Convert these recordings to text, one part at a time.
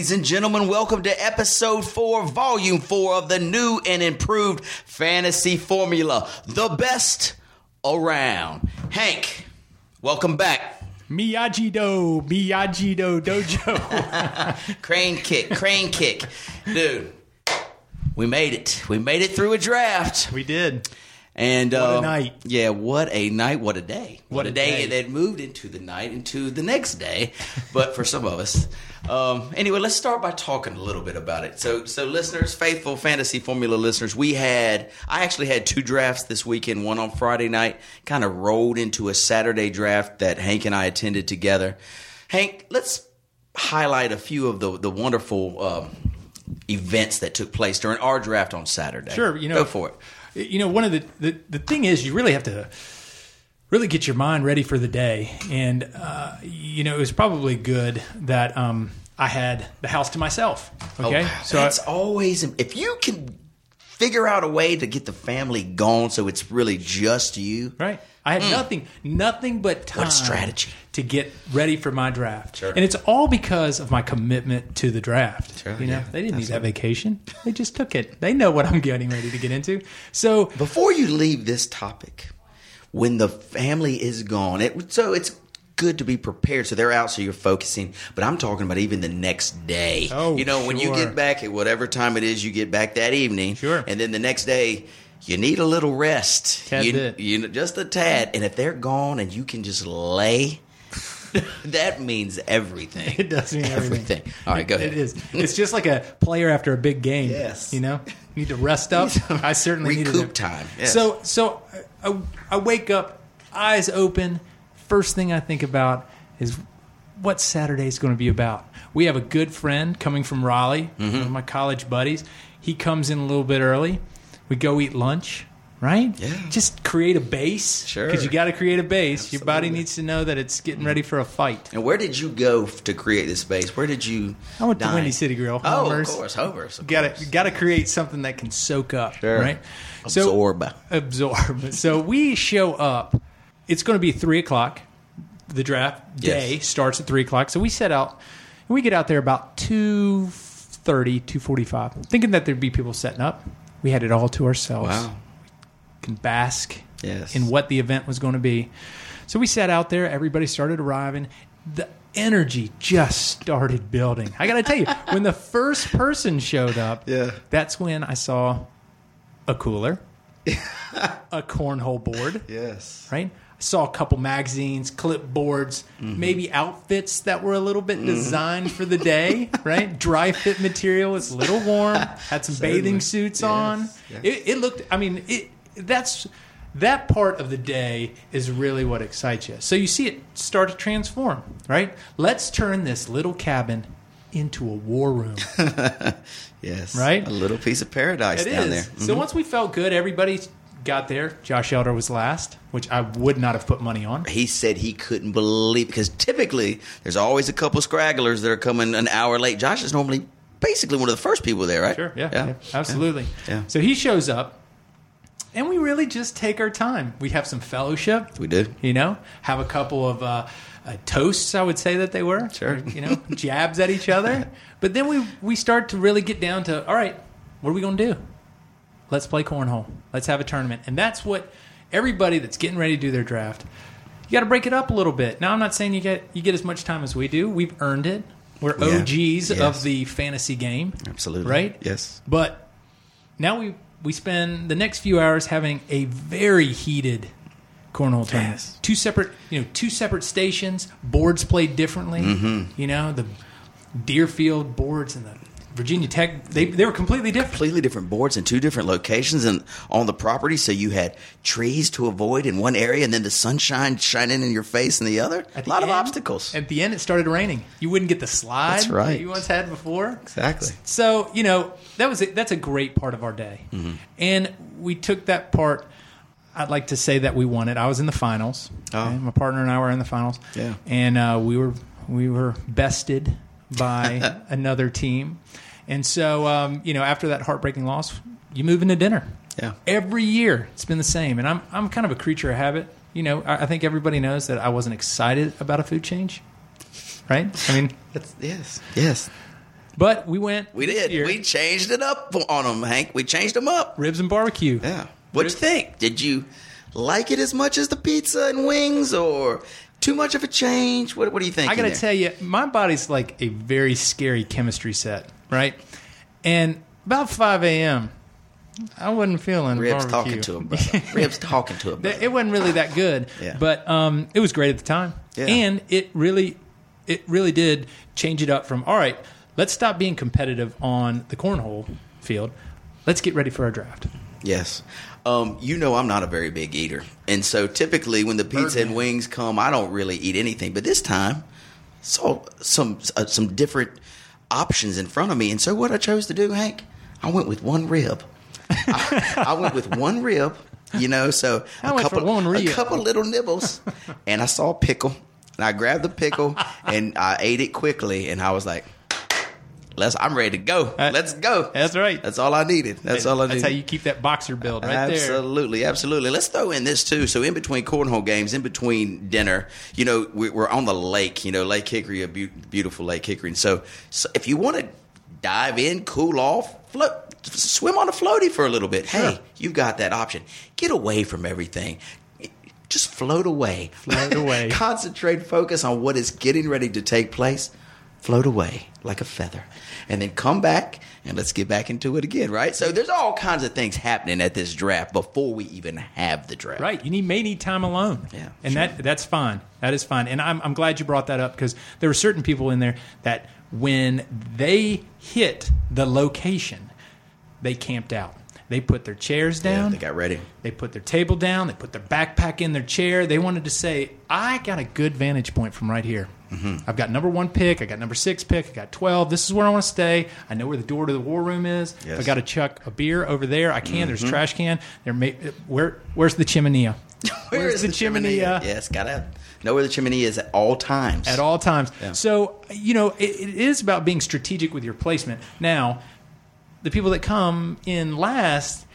Ladies and gentlemen, welcome to episode four, volume four of the new and improved fantasy formula, the best around. Hank, welcome back. Miyagi Do, Miyagi Do Dojo. Crane kick, crane kick. Dude, we made it. We made it through a draft. we did. And What a um, night. Yeah, what a night, what a day. What, What a day, day. that moved into the night, into the next day. But for some of us. Um, anyway, let's start by talking a little bit about it. So so listeners, faithful fantasy formula listeners, we had I actually had two drafts this weekend, one on Friday night, kind of rolled into a Saturday draft that Hank and I attended together. Hank, let's highlight a few of the the wonderful um, events that took place during our draft on Saturday. Sure, you know. Go for it. You know, one of the, the the thing is, you really have to really get your mind ready for the day, and uh, you know, it was probably good that um, I had the house to myself. Okay, Oh, so I- that's always if you can figure out a way to get the family gone so it's really just you. Right. I had hmm. nothing, nothing but time. What strategy. to get ready for my draft, Sure. and it's all because of my commitment to the draft. Sure, you know, yeah. they didn't need that vacation; they just took it. They know what I'm getting ready to get into. So, Before you leave this topic, when the family is gone, it so it's good to be prepared. So they're out, so you're focusing. But I'm talking about even the next day. Oh, you know, when you get back at whatever time it is you get back that evening. Sure. And then the next day. You need a little rest, Tad you, bit. you know, just a tad. And if they're gone and you can just lay, that means everything. It does mean everything. All right, go ahead. It is. It's just like a player after a big game. Yes. You know, need to rest up. I certainly needed Recoup it. time, yes. So, so I, I wake up, eyes open. First thing I think about is what Saturday's going to be about. We have a good friend coming from Raleigh, Mm-hmm. one of my college buddies. He comes in a little bit early. We go eat lunch. Right? Yeah. Just create a base. Sure. Because you got to create a base. Your body needs to know that it's getting ready for a fight. And where did you go to create this base? Where did you? I went to dine? Windy City Grill. Oh, Homers. of course, Hovers. of Got to got to create something that can soak up, Sure. right? Absorb. So, absorb. So we show up. It's going to be three o'clock. The draft day Yes. starts at three o'clock. So we set out. and We get out there about 2.30, 2.45, thinking that there'd be people setting up. We had it all to ourselves. Wow. Can bask Yes. in what the event was going to be. So we sat out there. Everybody started arriving. The energy just started building. I got to tell you, when the first person showed up, Yeah. that's when I saw a cooler, a cornhole board, Yes. right? Saw a couple magazines, clipboards, Mm-hmm. maybe outfits that were a little bit designed for the day, right? Dry fit material was a little warm, had some bathing suits on. yes. It, it looked, I mean, it that's that part of the day is really what excites you. So you see it start to transform, right? Let's turn this little cabin into a war room. Yes. Right? A little piece of paradise It down is. there. Mm-hmm. So once we felt good, everybody got there. Josh Elder was last, which I would not have put money on. he said he couldn't believe because typically there's always a couple scragglers that are coming an hour late. Josh is normally basically one of the first people there, right? Sure, yeah, yeah, absolutely. Yeah. So he shows up, and we really just take our time. We have some fellowship. We do. You know, have a couple of uh, uh, toasts. I would say that they were. Sure. You know, jabs at each other. But then we we start to really get down to all right. What are we going to do? Let's play cornhole. Let's have a tournament, and that's what everybody that's getting ready to do their draft. You got to break it up a little bit. Now, I'm not saying you get you get as much time as we do. We've earned it. We're Yeah. OGs Yes. of the fantasy game. Absolutely. Right? Yes. But now we we spend the next few hours having a very heated cornhole tournament. Yes. Two separate, you know, two separate stations. Boards played differently. Mm-hmm. You know, the Deerfield boards and the Virginia Tech. They they were completely different. completely different boards in two different locations and on the property. So you had trees to avoid in one area, and then the sunshine shining in your face in the other. A lot of obstacles. At the end, it started raining. You wouldn't get the slide That's right. that you once had before. exactly. So you know that was a, that's a great part of our day, Mm-hmm. and we took that part. I'd like to say that we won it. I was in the finals. Oh. Okay? My partner and I were in the finals. Yeah. and uh, we were we were bested by another team, and so um, you know after that heartbreaking loss, you move into dinner. Yeah. Every year it's been the same, and I'm I'm kind of a creature of habit. You know, I, I think everybody knows that I wasn't excited about a food change, right? I mean, That's, yes. Yes. but we went. We did. year. We changed it up on them, Hank. We changed them up. ribs and barbecue. Yeah. What do you think? Did you like it as much as the pizza and wings, or too much of a change? What What do you think? I got to tell you, my body's like a very scary chemistry set, right? And about 5 a.m., I wasn't feeling Ribs barbecue. talking to him, brother. Ribs talking to him. It wasn't really that good, Yeah. but um, it was great at the time, Yeah. and it really, it really did change it up from all right. Let's stop being competitive on the cornhole field. Let's get ready for our draft. Yes. Um, you know I'm not a very big eater, and so typically when the pizza and wings come, I don't really eat anything. But this time, saw some uh, some different options in front of me, and so what I chose to do, Hank, I went with one rib. I, I went with one rib, you know. So I a couple, a couple little nibbles, and I saw a pickle, and I grabbed the pickle, and I ate it quickly, and I was like. Let's. I'm ready to go. Uh, Let's go. that's right. That's all I needed. That's all I needed. That's how you keep that boxer build right there. absolutely, absolutely. Let's throw in this too. So, in between cornhole games, in between dinner, you know, we- we're on the lake. You know, Lake Hickory, a beau- beautiful Lake Hickory. And so, so if you want to dive in, cool off, float, swim on a floaty for a little bit. Hey, you've got that option. Get away from everything. Just float away. Float away. Concentrate, focus on what is getting ready to take place. Float away like a feather. And then come back and let's get back into it again, right? So there's all kinds of things happening at this draft before we even have the draft. Right. You need may need time alone. Yeah, And that that's fine. That is fine. And I'm I'm glad you brought that up because there were certain people in there that when they hit the location, they camped out. They put their chairs Yeah, down. they got ready. They put their table down. They put their backpack in their chair. They wanted to say, I got a good vantage point from right here. Mm-hmm. I've got number one pick. I got number six pick. I got 12. This is where I want to stay. I know where the door to the war room is. Yes. Mm-hmm. I got to chuck a beer over there, I can. There's a trash can. There may, where, where's the chimney? Where's is the chimney? Yes, gotta know where the chimney is at all times. at all times. Yeah. So, you know, it, it is about being strategic with your placement. Now, the people that come in last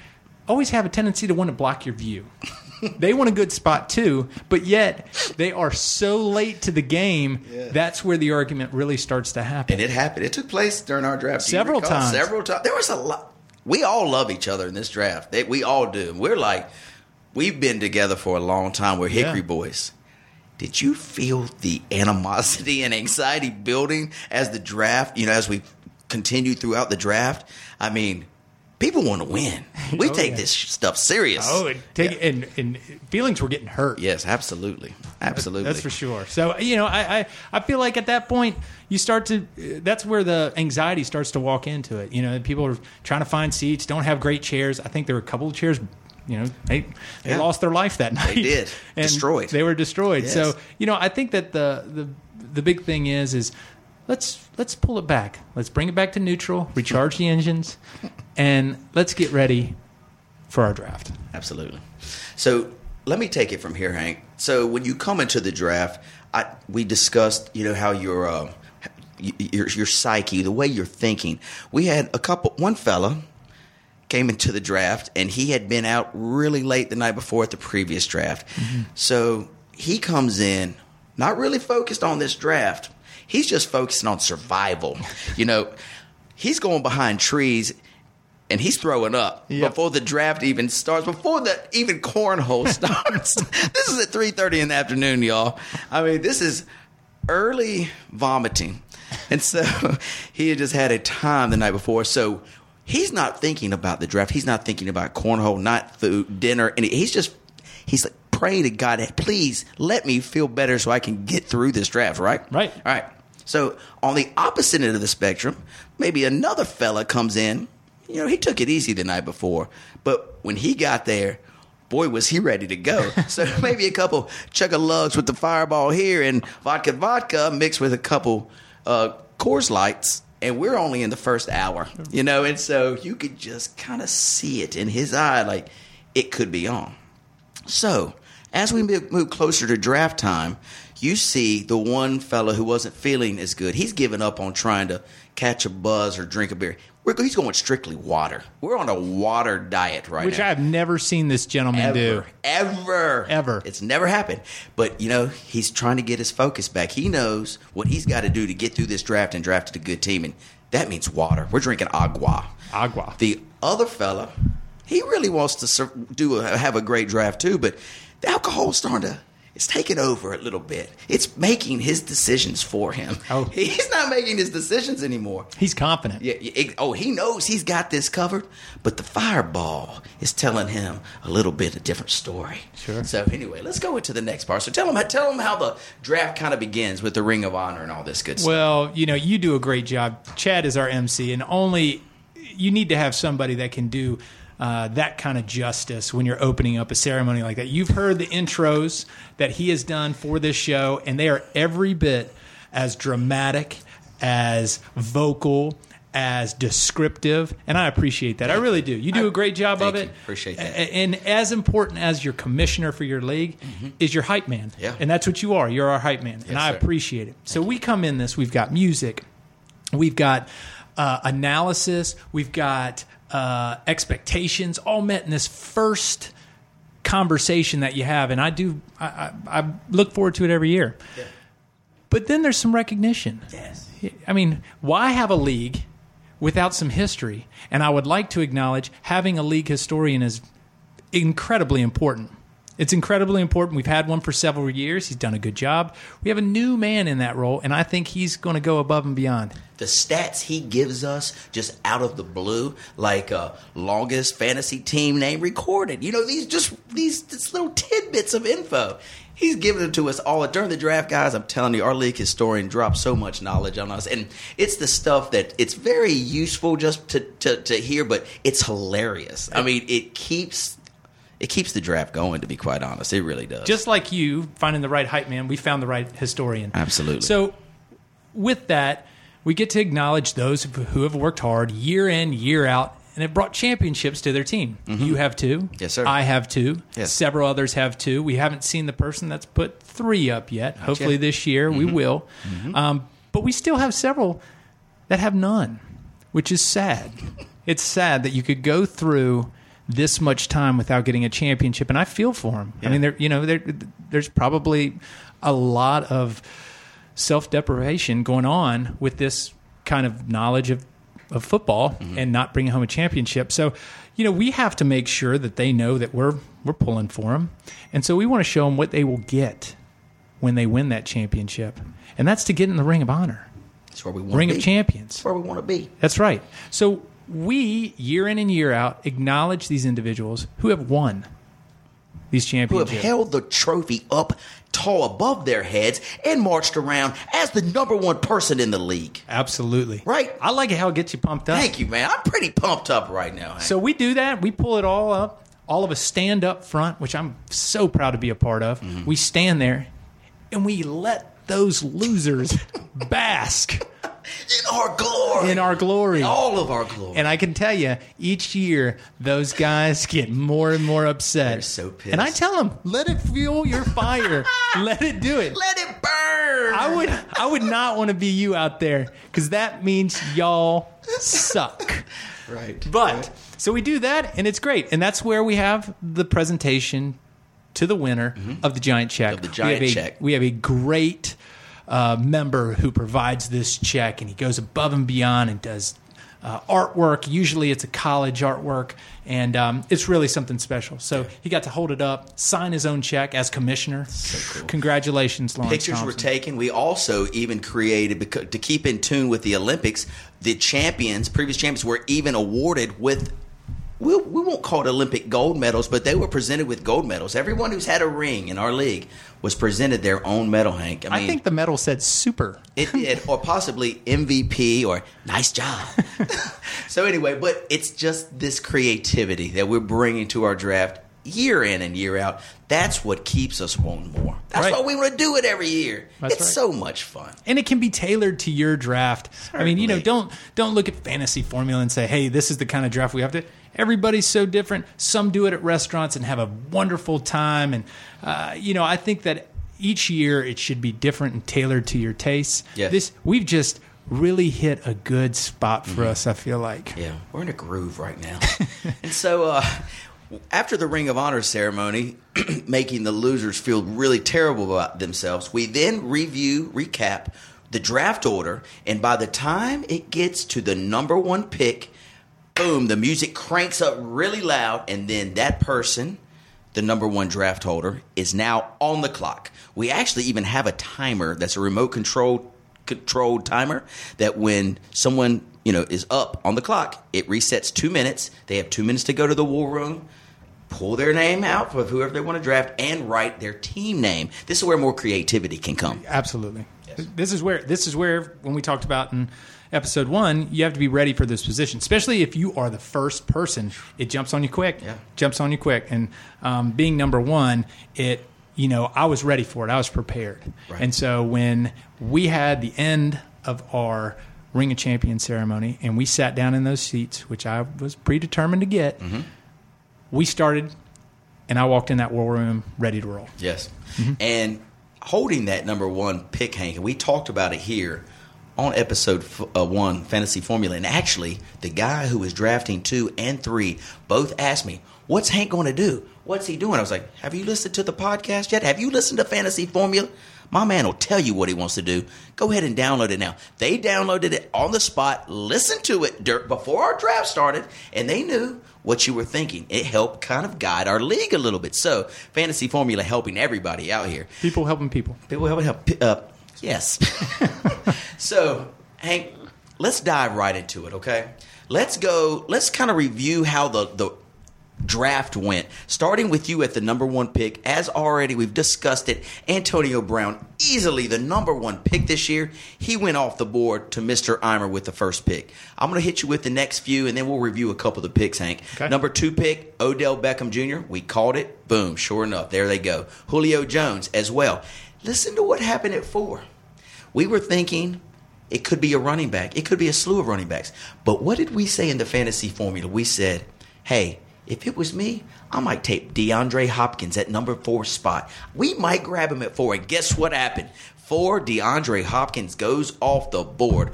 always have a tendency to want to block your view. they want a good spot too, but yet they are so late to the game. Yeah. That's where the argument really starts to happen. And it happened. It took place during our draft. Several times. Several times. There was a lot. We all love each other in this draft. They, we all do. We're like, we've been together for a long time. We're Hickory Yeah. boys. Did you feel the animosity and anxiety building as the draft, you know, as we continued throughout the draft? I mean, people want to win. We Oh, take yeah. this stuff serious. oh, and, take, Yeah. and, and feelings were getting hurt. Yes, absolutely. Absolutely. That's for sure. So you know, I, I I feel like at that point you start to. That's where the anxiety starts to walk into it. You know, people are trying to find seats, don't have great chairs. I think there were a couple of chairs. You know, they they Yeah. lost their life that night. did. And Destroyed. They were destroyed. Yes. So you know, I think that the the the big thing is is let's let's pull it back. Let's bring it back to neutral, recharge the engines, and let's get ready for our draft. Absolutely. So let me take it from here, Hank. So when you come into the draft, I, we discussed, you know, how your uh, your your psyche, the way you're thinking. We had a couple. One fella came into the draft, and he had been out really late the night before at the previous draft. So he comes in, not really focused on this draft. He's just focusing on survival. You know, he's going behind trees and he's throwing up Yep. before the draft even starts, before the even cornhole starts. this is at three thirty in the afternoon, y'all. I mean, this is early vomiting, and so he had just had a time the night before. So he's not thinking about the draft. He's not thinking about cornhole, not food, dinner, and he's just he's like praying to God, please let me feel better so I can get through this draft, right? Right. All right. So on the opposite end of the spectrum, maybe another fella comes in. You know, he took it easy the night before, but when he got there, boy, was he ready to go. so maybe a couple chug of lugs with the fireball here and vodka vodka mixed with a couple uh, Coors Lights. And we're only in the first hour, you know, and so you could just kind of see it in his eye, like it could be on. So, as we move closer to draft time, you see the one fellow who wasn't feeling as good. He's given up on trying to catch a buzz or drink a beer. We're, he's going strictly water. We're on a water diet right Which now. Which I've never seen this gentleman do. Ever, ever, Ever. It's never happened. But you know, he's trying to get his focus back. He knows what he's got to do to get through this draft and draft a good team, and that means water. We're drinking agua. Agua. The other fella, he really wants to do a, have a great draft too, but the alcohol's starting to. It's taking over a little bit. It's making his decisions for him. Oh. He's not making his decisions anymore. He's confident. Yeah, it- oh, he knows he's got this covered, but the fireball is telling him a little bit a different story. Sure. So anyway, let's go into the next part. So tell him, tell him how the draft kind of begins with the Ring of Honor and all this good stuff. Well, you know, you do a great job. Chad is our MC, and only you need to have somebody that can do uh, that kind of justice when you're opening up a ceremony like that. You've heard the intros that he has done for this show, and they are every bit as dramatic, as vocal. As descriptive, and I appreciate that. I really do. You do a great job Thank of you. it. Appreciate that. And as important as your commissioner for your league is your hype man. Mm-hmm. Yeah. And that's what you are. You're our hype man. and I sir. appreciate it. So we come in this, we've got music, we've got uh, analysis, we've got uh, expectations, all met in this first conversation that you have. And I do, I, I, I look forward to it every year. But then there's some recognition. yes. I mean, why have a league without some history? And I would like to acknowledge having a league historian is incredibly important. It's incredibly important. We've had one for several years. He's done a good job. We have a new man in that role, and I think he's going to go above and beyond. the stats he gives us just out of the blue, like uh, longest fantasy team name recorded. You know, these just these, these little tidbits of info. He's giving it to us all during the draft, guys. I'm telling you, our league historian dropped so much knowledge on us, and it's the stuff that it's very useful just to to, to hear, but it's hilarious. I mean, it keeps it keeps the draft going. To be quite honest, it really does. Just like you finding the right hype man, we found the right historian. Absolutely. So, with that, we get to acknowledge those who have worked hard year in, year out, and have brought championships to their team. You have two. Mm-hmm. Yes, sir. I have two. Yes. Several others have two. We haven't seen the person that's put three up yet. Hopefully, yet. this year we Mm-hmm. will. Um, but we still have several that have none, which is sad. it's sad that you could go through this much time without getting a championship, and I feel for them. I mean, there, you know, there, there's probably a lot of self deprivation going on with this kind of knowledge of, of football mm-hmm. and not bringing home a championship. So, you know, we have to make sure that they know that we're we're pulling for them, and so we want to show them what they will get when they win that championship, and that's to get in the Ring of Honor, That's where we want Ring to of. Champions. That's where we want to be. That's right. So we, year in and year out, acknowledge these individuals who have won these championships, who have held the trophy up tall above their heads and marched around as the number one person in the league. Absolutely. Right. I like it how it gets you pumped up. Thank you, man. I'm pretty pumped up right now. So we do that. We pull it all up. All of us stand up front, which I'm so proud to be a part of. Mm-hmm. We stand there and we let those losers bask in our glory, in our glory. all of our glory. And I can tell you, each year those guys get more and more upset. They're so pissed. And I tell them, let it fuel your fire. let it do it. Let it burn. I would, I would not want to be you out there because that means y'all suck. right. But so we do that, and it's great, and that's where we have the presentation to the winner of the giant check. Mm-hmm. Of the giant we have a, check. We have a great uh, member who provides this check, and he goes above and beyond and does. Uh, artwork. Usually, it's a college artwork, and um, it's really something special. So he got to hold it up, sign his own check as commissioner. cool. Congratulations, Lawrence. Pictures were taken. We also even created becau- to keep in tune with the Olympics. The champions, previous champions, were even awarded with we'll, we won't call it Olympic gold medals, but they were presented with gold medals. Everyone who's had a ring in our league was presented their own medal, Hank. I, mean, I think the medal said super. it did, or possibly MVP or nice job. so anyway, but it's just this creativity that we're bringing to our draft year in and year out. That's what keeps us wanting more. That's Right. why we want to do it every year. That's it's right. so much fun. and it can be tailored to your draft. I mean, you know, don't don't look at fantasy formula and say, "Hey, this is the kind of draft we have to." Everybody's so different. Some do it at restaurants and have a wonderful time, and uh, you know, I think that each year it should be different and tailored to your tastes. Yes. This we've just really hit a good spot for us. I feel like. Yeah, we're in a groove right now. and so, uh, after the Ring of Honor ceremony, making the losers feel really terrible about themselves, we then review, recap the draft order, and by the time it gets to the number one pick, boom, the music cranks up really loud, and then that person, the number one draft holder, is now on the clock. We actually even have a timer that's a remote control controlled timer that when someone you know is up on the clock, it resets two minutes. They have two minutes to go to the war room, pull their name out for whoever they want to draft, and write their team name. This is where more creativity can come. Absolutely. This is where this is where when we talked about in episode one, you have to be ready for this position, especially if you are the first person. It jumps on you quick. Yeah. Jumps on you quick, and um, being number one, it you know I was ready for it. I was prepared, Right. and so when we had the end of our Ring of Champion ceremony, and we sat down in those seats, which I was predetermined to get, Mm-hmm. we started, and I walked in that war room ready to roll. Yes. And holding that number one pick, Hank, and we talked about it here on episode f- uh, one, Fantasy Formula. And actually, the guy who was drafting two and three both asked me, What's Hank going to do? What's he doing? I was like, Have you listened to the podcast yet? Have you listened to Fantasy Formula? My man will tell you what he wants to do. Go ahead and download it now. They downloaded it on the spot, listened to it before our draft started, and they knew what you were thinking. It helped kind of guide our league a little bit. So, Fantasy Formula helping everybody out here. People helping people. People helping help. Uh, yes. so, Hank, let's dive right into it. Okay. Let's go. Let's kind of review how the the draft went. Starting with you at the number one pick, as already we've discussed it. Antonio Brown, easily the number one pick this year. He went off the board to Mr. Eimer with the first pick. I'm going to hit you with the next few, and then we'll review a couple of the picks, Hank. Okay. Number two pick, Odell Beckham Jr. We called it. Boom. Sure enough, there they go. Julio Jones as well. Listen to what happened at four. We were thinking it could be a running back. It could be a slew of running backs. But what did we say in the fantasy formula? We said, hey, if it was me, I might take DeAndre Hopkins at number four spot. We might grab him at four. And guess what happened? Four, DeAndre Hopkins goes off the board.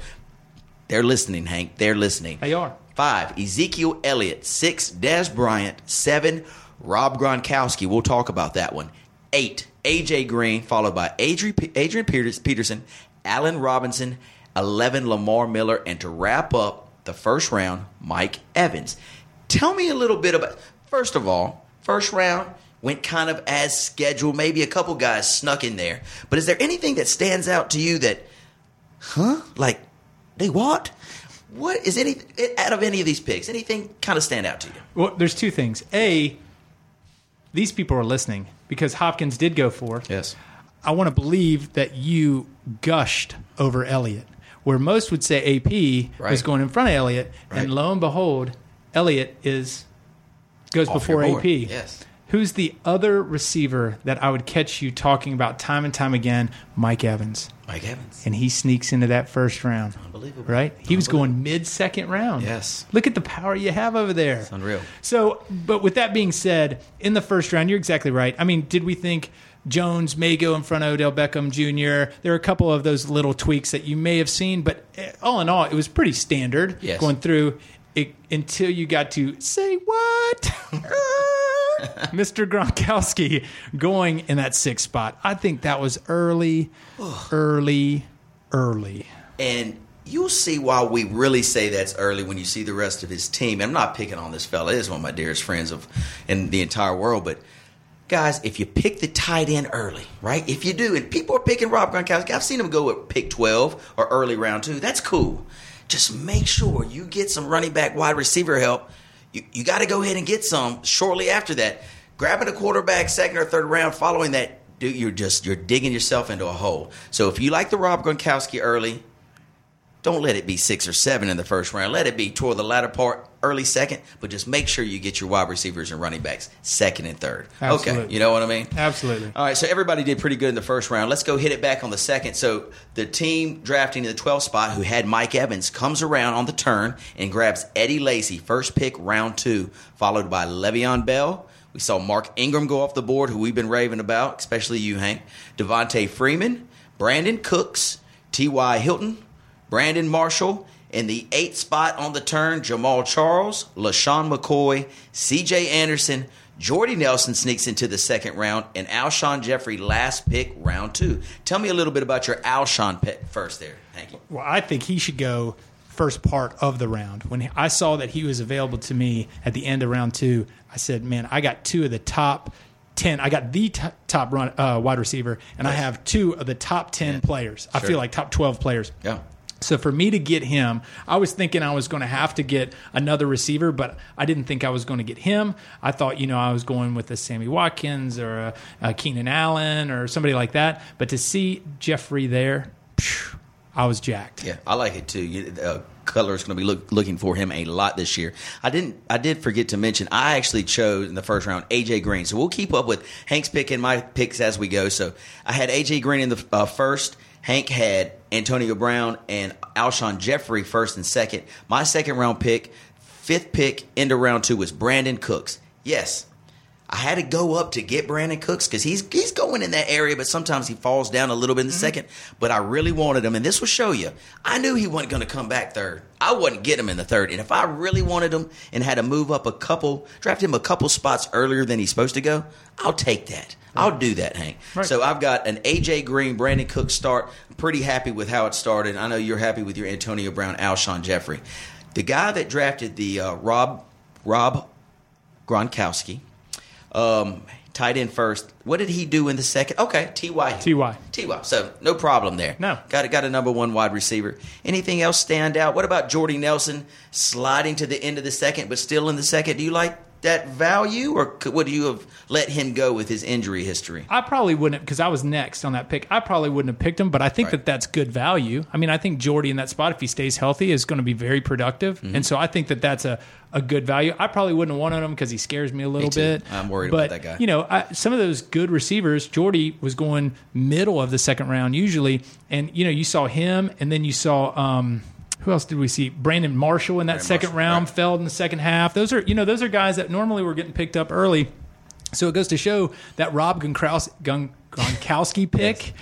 They're listening, Hank. They're listening. They are. Five, Ezekiel Elliott. Six, Dez Bryant. Seven, Rob Gronkowski. We'll talk about that one. Eight, AJ Green, followed by Adrian, Adrian Peterson, Allen Robinson. 11, Lamar Miller. And to wrap up the first round, Mike Evans. Tell me a little bit about, first of all, first round went kind of as scheduled. Maybe a couple guys snuck in there. But is there anything that stands out to you that, huh? Like, they what? What is any out of any of these picks? Anything kind of stand out to you? Well, there's two things. A, these people are listening because Hopkins did go for. Yes. I want to believe that you gushed over Elliott, where most would say AP Right. was going in front of Elliott, Right. and lo and behold, Elliott is goes Off before. AP. Yes. Who's the other receiver that I would catch you talking about time and time again? Mike Evans. Mike Evans. And he sneaks into that first round. Unbelievable. Right? He was going mid second round. Yes. Look at the power you have over there. It's unreal. So, but with that being said, in the first round, you're exactly right. I mean, did we think Jones may go in front of Odell Beckham Jr.? There are a couple of those little tweaks that you may have seen, but eh, all in all, it was pretty standard Yes. going through it, until you got to say what? Mr. Gronkowski going in that sixth spot. I think that was early, early, early. And you'll see why we really say that's early when you see the rest of his team. And I'm not picking on this fella; he's one of my dearest friends of in the entire world. But guys, if you pick the tight end early, right? If you do, and people are picking Rob Gronkowski, I've seen him go at pick 12 or early round two. That's cool. Just make sure you get some running back, wide receiver help. you, you got to go ahead and get some shortly after that. Grabbing a quarterback second or third round following that, dude, you're just you're digging yourself into a hole. So if you like the Rob Gronkowski early, don't let it be six or seven in the first round. Let it be toward the latter part, early second, but just make sure you get your wide receivers and running backs second and third. Okay, you know what I mean? Absolutely. All right, so everybody did pretty good in the first round. Let's go hit it back on the second. So the team drafting in the 12th spot who had Mike Evans comes around on the turn and grabs Eddie Lacy, first pick, round two, followed by Le'Veon Bell. We saw Mark Ingram go off the board, who we've been raving about, especially you, Hank. Devonta Freeman, Brandin Cooks, T.Y. Hilton, Brandon Marshall. In the eighth spot on the turn, Jamaal Charles, LeSean McCoy, CJ Anderson, Jordy Nelson sneaks into the second round, and Alshon Jeffery last pick, round two. Tell me a little bit about your Alshon pick first there, Thank you. Well, I think he should go first part of the round. When I saw that he was available to me at the end of round two, I said, "Man, I got two of the top." 10 i got the t- top run, uh, wide receiver and i have two of the top 10 players i Sure. feel like top 12 players Yeah. So for me to get him, I was thinking I was going to have to get another receiver, but I didn't think I was going to get him. I thought, you know, I was going with a Sammy Watkins or a, a Keenan Allen or somebody like that. But to see Jeffery there, phew, I was jacked. Yeah, I like it too. Uh, Cutler is going to be look, looking for him a lot this year. I didn't. I did forget to mention. I actually chose in the first round AJ Green. So we'll keep up with Hank's pick and my picks as we go. So I had AJ Green in the uh, first. Hank had Antonio Brown and Alshon Jeffery first and second. My second round pick, fifth pick into round two was Brandin Cooks. Yes, I had to go up to get Brandin Cooks because he's he's going in that area, but sometimes he falls down a little bit in the second. But I really wanted him, and this will show you. I knew he wasn't going to come back third. I wouldn't get him in the third, and if I really wanted him and had to move up a couple, draft him a couple spots earlier than he's supposed to go, I'll take that. I'll do that, Hank. Right. So I've got an AJ Green, Brandin Cooks start. I'm pretty happy with how it started. I know you're happy with your Antonio Brown, Alshon Jeffery. The guy that drafted the uh, Rob Rob Gronkowski. Um, tight end first. What did he do in the second? Okay, Ty. T.Y.. Ty. So no problem there. No. got got a number one wide receiver. Anything else stand out? What about Jordy Nelson sliding to the end of the second, but still in the second? Do you like that value, or could, would you have let him go with his injury history? I probably wouldn't because I was next on that pick. I probably wouldn't have picked him, but I think Right. that that's good value. I mean, I think Jordy in that spot, if he stays healthy, is going to be very productive, Mm-hmm. and so I think that that's a, a good value. I probably wouldn't have wanted him because he scares me a little too. bit. I'm worried but, about that guy. You know, I, some of those good receivers, Jordy was going middle of the second round usually, and you know, you saw him, and then you saw. Um, who else did we see? Brandon Marshall in that Brandon second Marshall, round right. fell in the second half. Those are you know those are guys that normally were getting picked up early. So it goes to show that Rob Gronkowski, pick,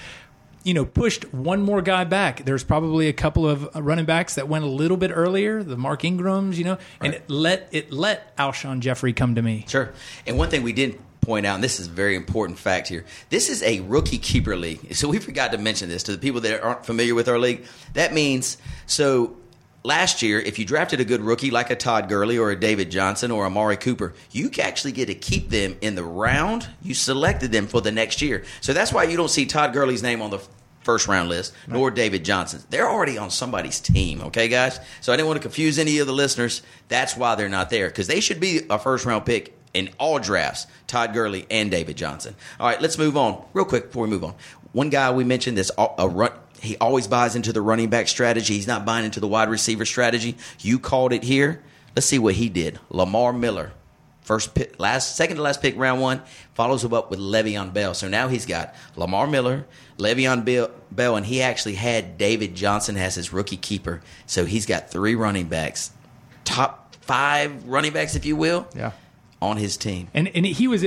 you know, pushed one more guy back. There's probably a couple of running backs that went a little bit earlier, the Mark Ingrams, you know, and it let it let Alshon Jeffery come to me. Sure. And one thing we didn't point out, and this is a very important fact here, this is a rookie keeper league. So we forgot to mention this to the people that aren't familiar with our league. That means so last year, if you drafted a good rookie like a Todd Gurley or a David Johnson or Amari Cooper, you actually get to keep them in the round you selected them for the next year. So that's why you don't see Todd Gurley's name on the first round list, nor David Johnson's. They're already on somebody's team, okay, guys? So I didn't want to confuse any of the listeners. That's why they're not there, because they should be a first round pick in all drafts Todd Gurley and David Johnson. All right, let's move on real quick before we move on. One guy we mentioned a a run. He always buys into the running back strategy. He's not buying into the wide receiver strategy. You called it here. Let's see what he did. Lamar Miller, first pick, last second to last pick, round one, follows him up with Le'Veon Bell. So now he's got Lamar Miller, Le'Veon Bell, Bell, and he actually had David Johnson as his rookie keeper. So he's got three running backs, top five running backs, if you will, Yeah. on his team. And and he was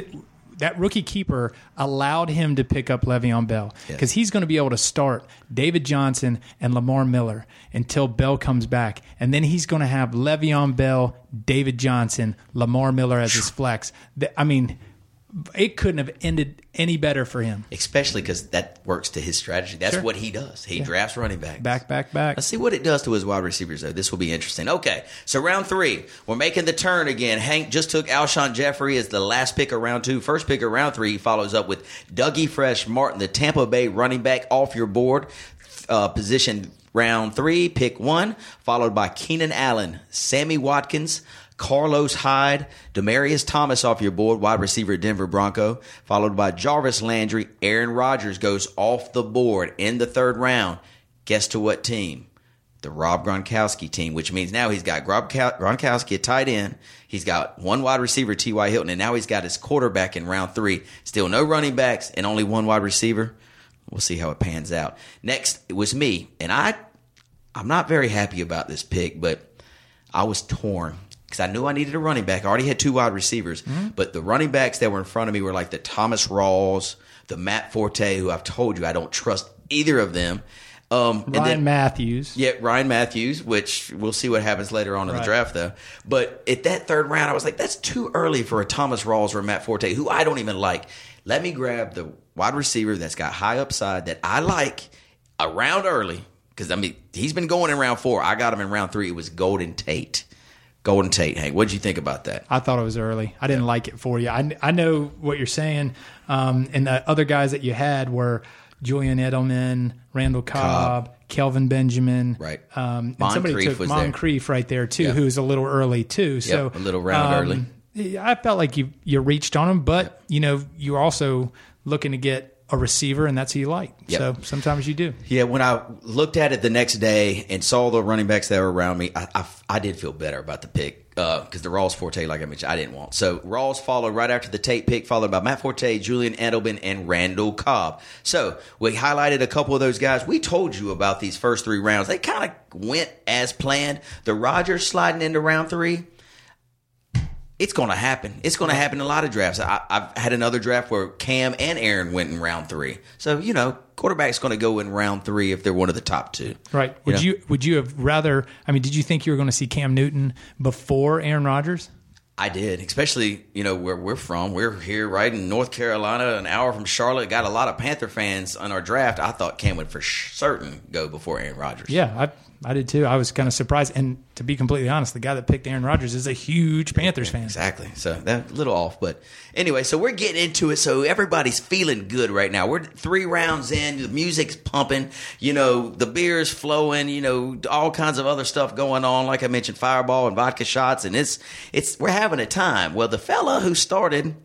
that rookie keeper allowed him to pick up Le'Veon Bell because he's going to be able to start David Johnson and Lamar Miller until Bell comes back, and then he's going to have Le'Veon Bell, David Johnson, Lamar Miller as his flex. I mean, it couldn't have ended any better for him. Especially because that works to his strategy. That's Sure. what he does. He drafts running backs. Back, back, back. Let's see what it does to his wide receivers, though. This will be interesting. Okay, so round three, we're making the turn again. Hank just took Alshon Jeffery as the last pick of round two. First pick of round three, he follows up with Dougie Fresh Martin, the Tampa Bay running back, off your board. Uh, position round three, pick one, followed by Keenan Allen, Sammy Watkins, Carlos Hyde, Demaryius Thomas off your board, wide receiver Denver Bronco, followed by Jarvis Landry. Aaron Rodgers goes off the board in the third round. Guess to what team? The Rob Gronkowski team, which means now he's got Rob Gronkowski at tight end. He's got one wide receiver, T.Y. Hilton, and now he's got his quarterback in round three. Still no running backs and only one wide receiver. We'll see how it pans out. Next, it was me, and I, I'm not very happy about this pick, but I was torn because I knew I needed a running back. I already had two wide receivers, but the running backs that were in front of me were like the Thomas Rawls, the Matt Forte, who I've told you I don't trust either of them. Um, and Ryan then- Mathews. yeah, Ryan Mathews, which we'll see what happens later on in the draft, though. But at that third round, I was like, that's too early for a Thomas Rawls or a Matt Forte, who I don't even like. Let me grab the wide receiver that's got high upside that I like around early. Because, I mean, he's been going in round four. I got him in round three. It was Golden Tate. Golden Tate, Hank. What did you think about that? I thought it was early. I didn't like it for you. I, I know what you're saying. Um, and the other guys that you had were Julian Edelman, Randall Cobb, Kelvin Benjamin. Right. Um, and Moncrief somebody took was there. Moncrief right there too, Yeah. who was a little early too. So a little round um, early. I felt like you you reached on him, but you know you're also looking to get a receiver, and that's who you like. Yep. So sometimes you do. Yeah, when I looked at it the next day and saw the running backs that were around me, I, I, I did feel better about the pick uh, because the Rawls Forte, like I mentioned, I didn't want. So Rawls followed right after the Tate pick, followed by Matt Forte, Julian Edelman, and Randall Cobb. So we highlighted a couple of those guys. We told you about these first three rounds. They kind of went as planned. The Rodgers sliding into round three it's going to happen. It's going to happen in a lot of drafts. I, I've had another draft where Cam and Aaron went in round three. So you know, quarterback's going to go in round three if they're one of the top two. Right. Would know? you would you have rather? I mean, did you think you were going to see Cam Newton before Aaron Rodgers? I did, especially you know where we're from. We're here right in North Carolina, an hour from Charlotte. Got a lot of Panther fans on our draft. I thought Cam would for certain go before Aaron Rodgers. Yeah, I I did too. I was kind of surprised. And to be completely honest, the guy that picked Aaron Rodgers is a huge Panthers fan. Exactly. So that little off, but anyway, so we're getting into it. So everybody's feeling good right now. We're three rounds in. The music's pumping. You know, the beer's flowing. You know, all kinds of other stuff going on. Like I mentioned, fireball and vodka shots, and it's it's we're having a time. Well, the fella who started.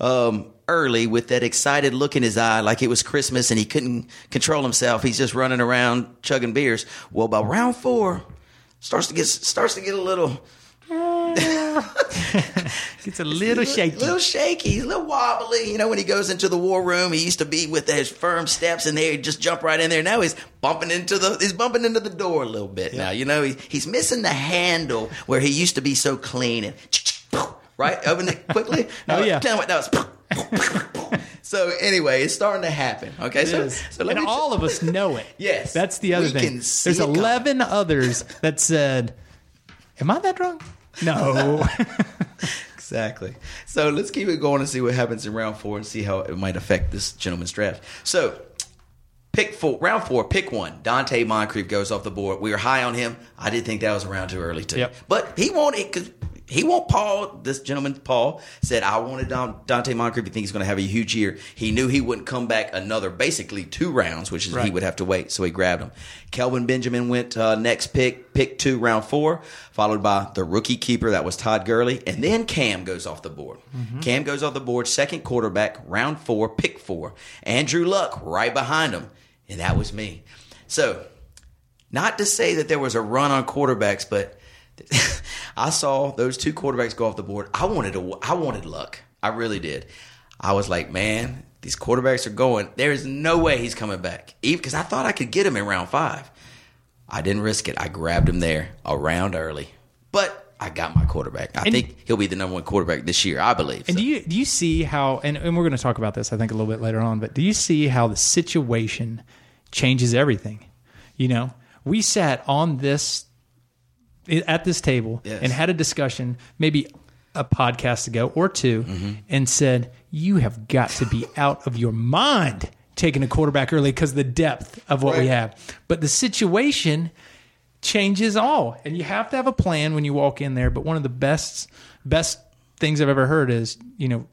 Um, early with that excited look in his eye like it was Christmas and he couldn't control himself. He's just running around chugging beers. Well, by round four, starts to get starts to get a little It's a little shaky. A little shaky, he's a little wobbly. You know, when he goes into the war room, he used to be with his firm steps and there, just jump right in there. Now he's bumping into the he's bumping into the door a little bit now. You know, he, he's missing the handle where he used to be so clean and right open it quickly. Oh, yeah. tell me what that was. so anyway, it's starting to happen. Okay, so so let and me all of us know it. Yes. that's the other thing. There's it coming. 11 others that said, "Am I that drunk?" No. Exactly. So let's keep it going and see what happens in round four and see how it might affect this gentleman's draft. So pick four, round four, pick one. Donte Moncrief goes off the board. We were high on him. I did think that was around too early too. Yep. But he wanted because he want Paul. This gentleman Paul said, "I wanted Donte Moncrief. He think he's going to have a huge year. He knew he wouldn't come back another basically two rounds, which is he would have to wait. So he grabbed him. Kelvin Benjamin went uh, next pick, pick two, round four, followed by the rookie keeper that was Todd Gurley, and then Cam goes off the board. Cam goes off the board, second quarterback, round four, pick four. Andrew Luck right behind him, and that was me. So, not to say that there was a run on quarterbacks, but I saw those two quarterbacks go off the board. I wanted to, I wanted Luck. I really did. I was like, man, these quarterbacks are going. There is no way he's coming back. Even because I thought I could get him in round five. I didn't risk it. I grabbed him there a round early, but I got my quarterback. I And- think he'll be the number one quarterback this year. I believe. And So, do you do you see how? And, and we're going to talk about this, I think, a little bit later on. But do you see how the situation changes everything? You know, we sat on this at this table Yes. and had a discussion, maybe a podcast ago or 2 Mm-hmm. and said you have got to be out of your mind taking a quarterback early because the depth of what we have. But the situation changes all and you have to have a plan when you walk in there but one of the best best things i've ever heard is you know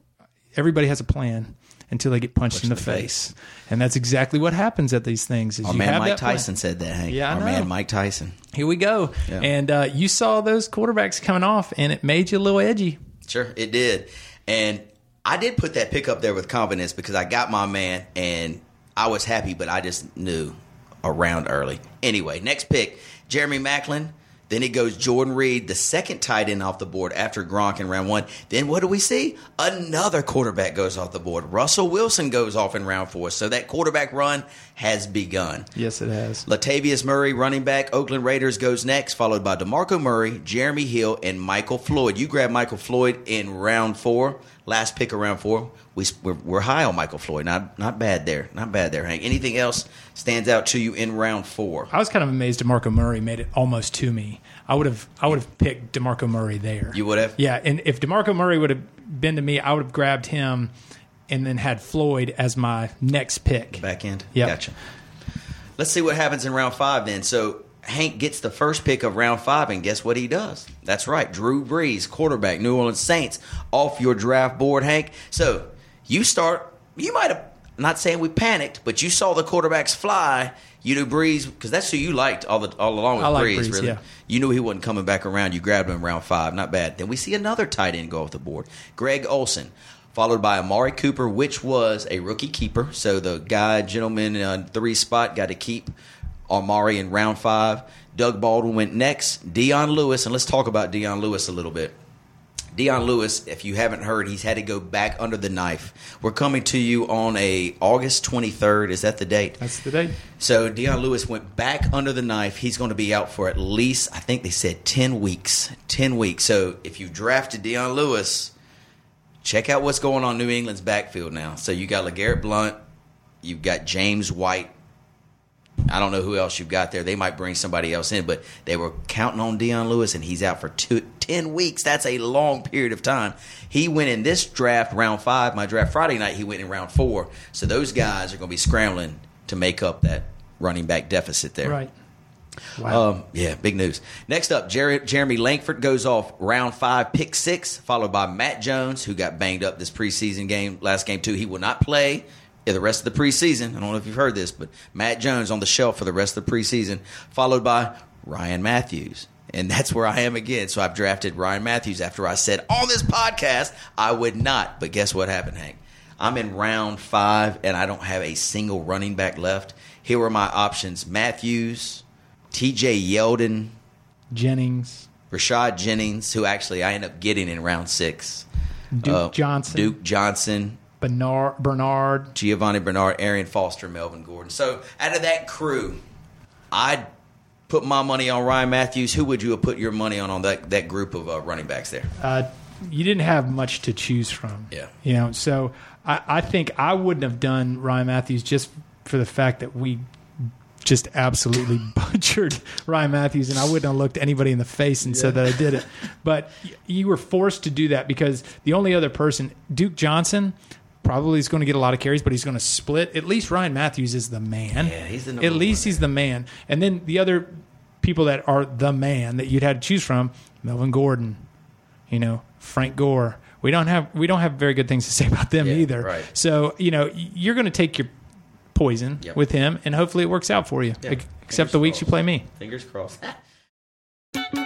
everybody has a plan until they get punched, in the, the face. And that's exactly what happens at these things. Is Our you man Mike. Tyson said that, Hank. Yeah, I Our know. man Mike Tyson. Here we go. Yeah. And uh, you saw those quarterbacks coming off, and it made you a little edgy. Sure, it did. And I did put that pick up there with confidence because I got my man and I was happy, but I just knew around early. Anyway, next pick, Jeremy Maclin. Then it goes Jordan Reed, the second tight end off the board after Gronk in round one. Then what do we see? Another quarterback goes off the board. Russell Wilson goes off in round four. So that quarterback run has begun. Yes, it has. Latavius Murray, running back, Oakland Raiders, goes next, followed by DeMarco Murray, Jeremy Hill, and Michael Floyd. You grab Michael Floyd in round four, last pick of round four. We, we're, we're high on Michael Floyd. Not not bad there. Not bad there, Hank. Anything else stands out to you in round four? I was kind of amazed DeMarco Murray made it almost to me. I would have I would have picked DeMarco Murray there. You would have? Yeah, and if DeMarco Murray would have been to me, I would have grabbed him and then had Floyd as my next pick. Back end? Yep. Gotcha. Let's see what happens in round five then. So Hank gets the first pick of round five, and guess what he does? That's right. Drew Brees, quarterback, New Orleans Saints, off your draft board, Hank. So you start, you might have, not saying we panicked, but you saw the quarterbacks fly. You knew Brees, because that's who you liked all, the, all along with I like Brees, Brees, really. yeah. You knew he wasn't coming back around. You grabbed him round five. Not bad. Then we see another tight end go off the board. Greg Olsen, followed by Amari Cooper, which was a rookie keeper. So the guy, gentleman, uh, three spot, got to keep Amari in round five. Doug Baldwin went next. Dion Lewis, and let's talk about Dion Lewis a little bit. Dion Lewis, if you haven't heard, he's had to go back under the knife. We're coming to you on a August 23rd. Is that the date? That's the date. So Dion Lewis went back under the knife. He's going to be out for at least, I think they said, 10 weeks. 10 weeks. So if you drafted Dion Lewis, check out what's going on in New England's backfield now. So you got LeGarrette Blunt, you've got James White. I don't know who else you've got there. They might bring somebody else in, but they were counting on Dion Lewis, and he's out for two, 10 weeks. That's a long period of time. He went in this draft, round five. My draft Friday night, he went in round four. So those guys are going to be scrambling to make up that running back deficit there. Right. Wow. Um, yeah, big news. Next up, Jer- Jeremy Langford goes off round five, pick six, followed by Matt Jones, who got banged up this preseason game, last game too. He will not play in the rest of the preseason. I don't know if you've heard this, but Matt Jones on the shelf for the rest of the preseason, followed by Ryan Mathews. And that's where I am again. So I've drafted Ryan Mathews after I said on this podcast I would not. But guess what happened, Hank? I'm in round five and I don't have a single running back left. Here are my options Mathews, TJ Yeldon, Jennings, Rashad Jennings, who actually I end up getting in round six. Duke Uh, Johnson, Duke Johnson, Bernard, Bernard. Giovani Bernard, Arian Foster, Melvin Gordon. So out of that crew, I'd put my money on Ryan Mathews. Who would you have put your money on on that, that group of uh, running backs there? Uh, you didn't have much to choose from. Yeah. You know, so I, I think I wouldn't have done Ryan Mathews just for the fact that we just absolutely butchered Ryan Mathews, and I wouldn't have looked anybody in the face and said that I did it. But you were forced to do that because the only other person, Duke Johnson, probably is going to get a lot of carries, but he's going to split. At least Ryan Mathews is the man. Yeah, he's the number At least one. he's the man. And then the other people that are the man that you'd had to choose from, Melvin Gordon, you know, Frank Gore. We don't have we don't have very good things to say about them Yeah, either. right. So you know you're going to take your poison Yep. with him, and hopefully it works out for you. Yeah, Ex- fingers Except the weeks you play me. Fingers crossed.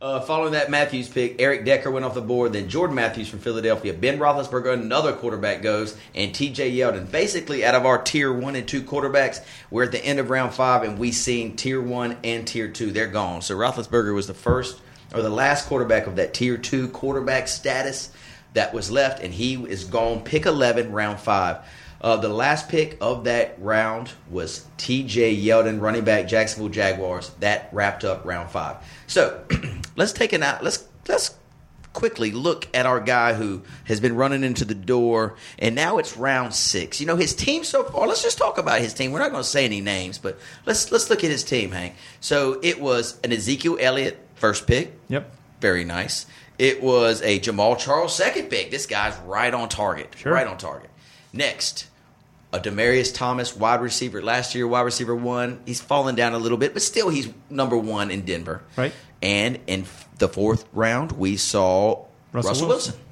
Uh, following that Mathews pick, Eric Decker went off the board. Then Jordan Matthews from Philadelphia, Ben Roethlisberger, another quarterback goes, and T.J. Yeldon. Basically, out of our tier one and two quarterbacks, we're at the end of round five, and we seen tier one and tier two. They're gone. So Roethlisberger was the first or the last quarterback of that tier two quarterback status that was left, and he is gone. Pick eleven, round five. Uh, the last pick of that round was T.J. Yeldon, running back, Jacksonville Jaguars. That wrapped up round five. So let's take an out. Let's let's quickly look at our guy who has been running into the door, and now it's round six. You know his team so far. Let's just talk about his team. We're not going to say any names, but let's let's look at his team, Hank. So it was an Ezekiel Elliott first pick. Yep. Very nice. It was a Jamaal Charles second pick. This guy's right on target. Sure. Right on target. Next, a Demaryius Thomas wide receiver. Last year, wide receiver one. He's fallen down a little bit, but still, he's number one in Denver. Right. And in the fourth round, we saw Russell Russell, Wilson. Wilson.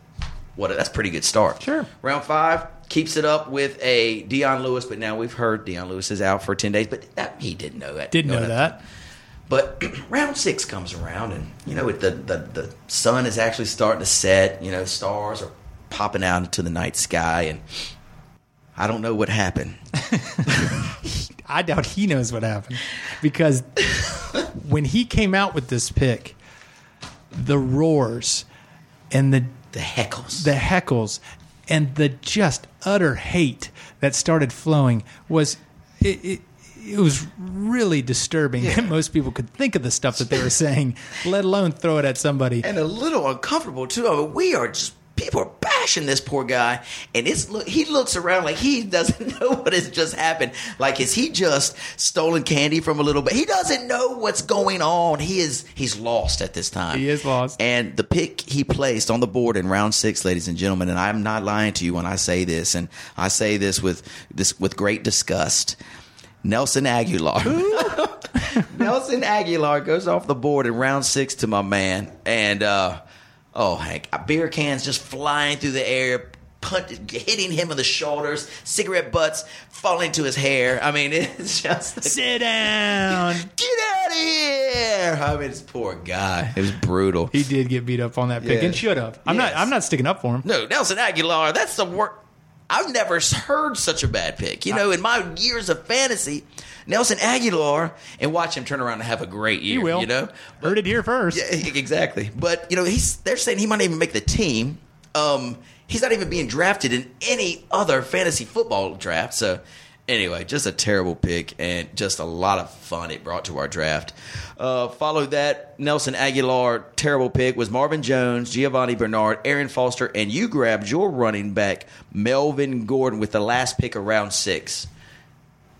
What? A, that's a pretty good start. Sure. Round five keeps it up with a Dion Lewis, but now we've heard Dion Lewis is out for ten days. But that, he didn't know that. Didn't know that. But round six comes around, and you know it, the, the the sun is actually starting to set. You know, stars are popping out into the night sky, and I don't know what happened. I doubt he knows what happened because when he came out with this pick, the roars and the The heckles. the heckles and the just utter hate that started flowing was it, it, it was really disturbing that most people could think of the stuff that they were saying, let alone throw it at somebody. and a little uncomfortable too. I mean, we are just people are bashing this poor guy, and it's look. He looks around like he doesn't know what has just happened. Like is he just stolen candy from a little bit? He doesn't know what's going on. He is he's lost at this time. He is lost. And the pick he placed on the board in round six, ladies and gentlemen, and I'm not lying to you when I say this, and I say this with this with great disgust. Nelson Agholor. Nelson Agholor goes off the board in round six to my man, and uh, oh, Hank, beer cans just flying through the air, punt, hitting him in the shoulders, cigarette butts falling to his hair. I mean, it's just Sit down. get out of here. I mean, this poor guy. It was brutal. He did get beat up on that pick Yeah. and should have. I'm not. I'm not sticking up for him. No, Nelson Agholor, that's the work. I've never heard such a bad pick. You know, in my years of fantasy, Nelson Agholor, and watch him turn around and have a great year. He will. You know, Heard it here first. Yeah, exactly. But you know, he's they're saying he might even make the team. Um, he's not even being drafted in any other fantasy football draft. So anyway, just a terrible pick and just a lot of fun it brought to our draft. Uh, followed that Nelson Agholor terrible pick was Marvin Jones, Giovani Bernard, Aaron Foster, and you grabbed your running back Melvin Gordon with the last pick of round six.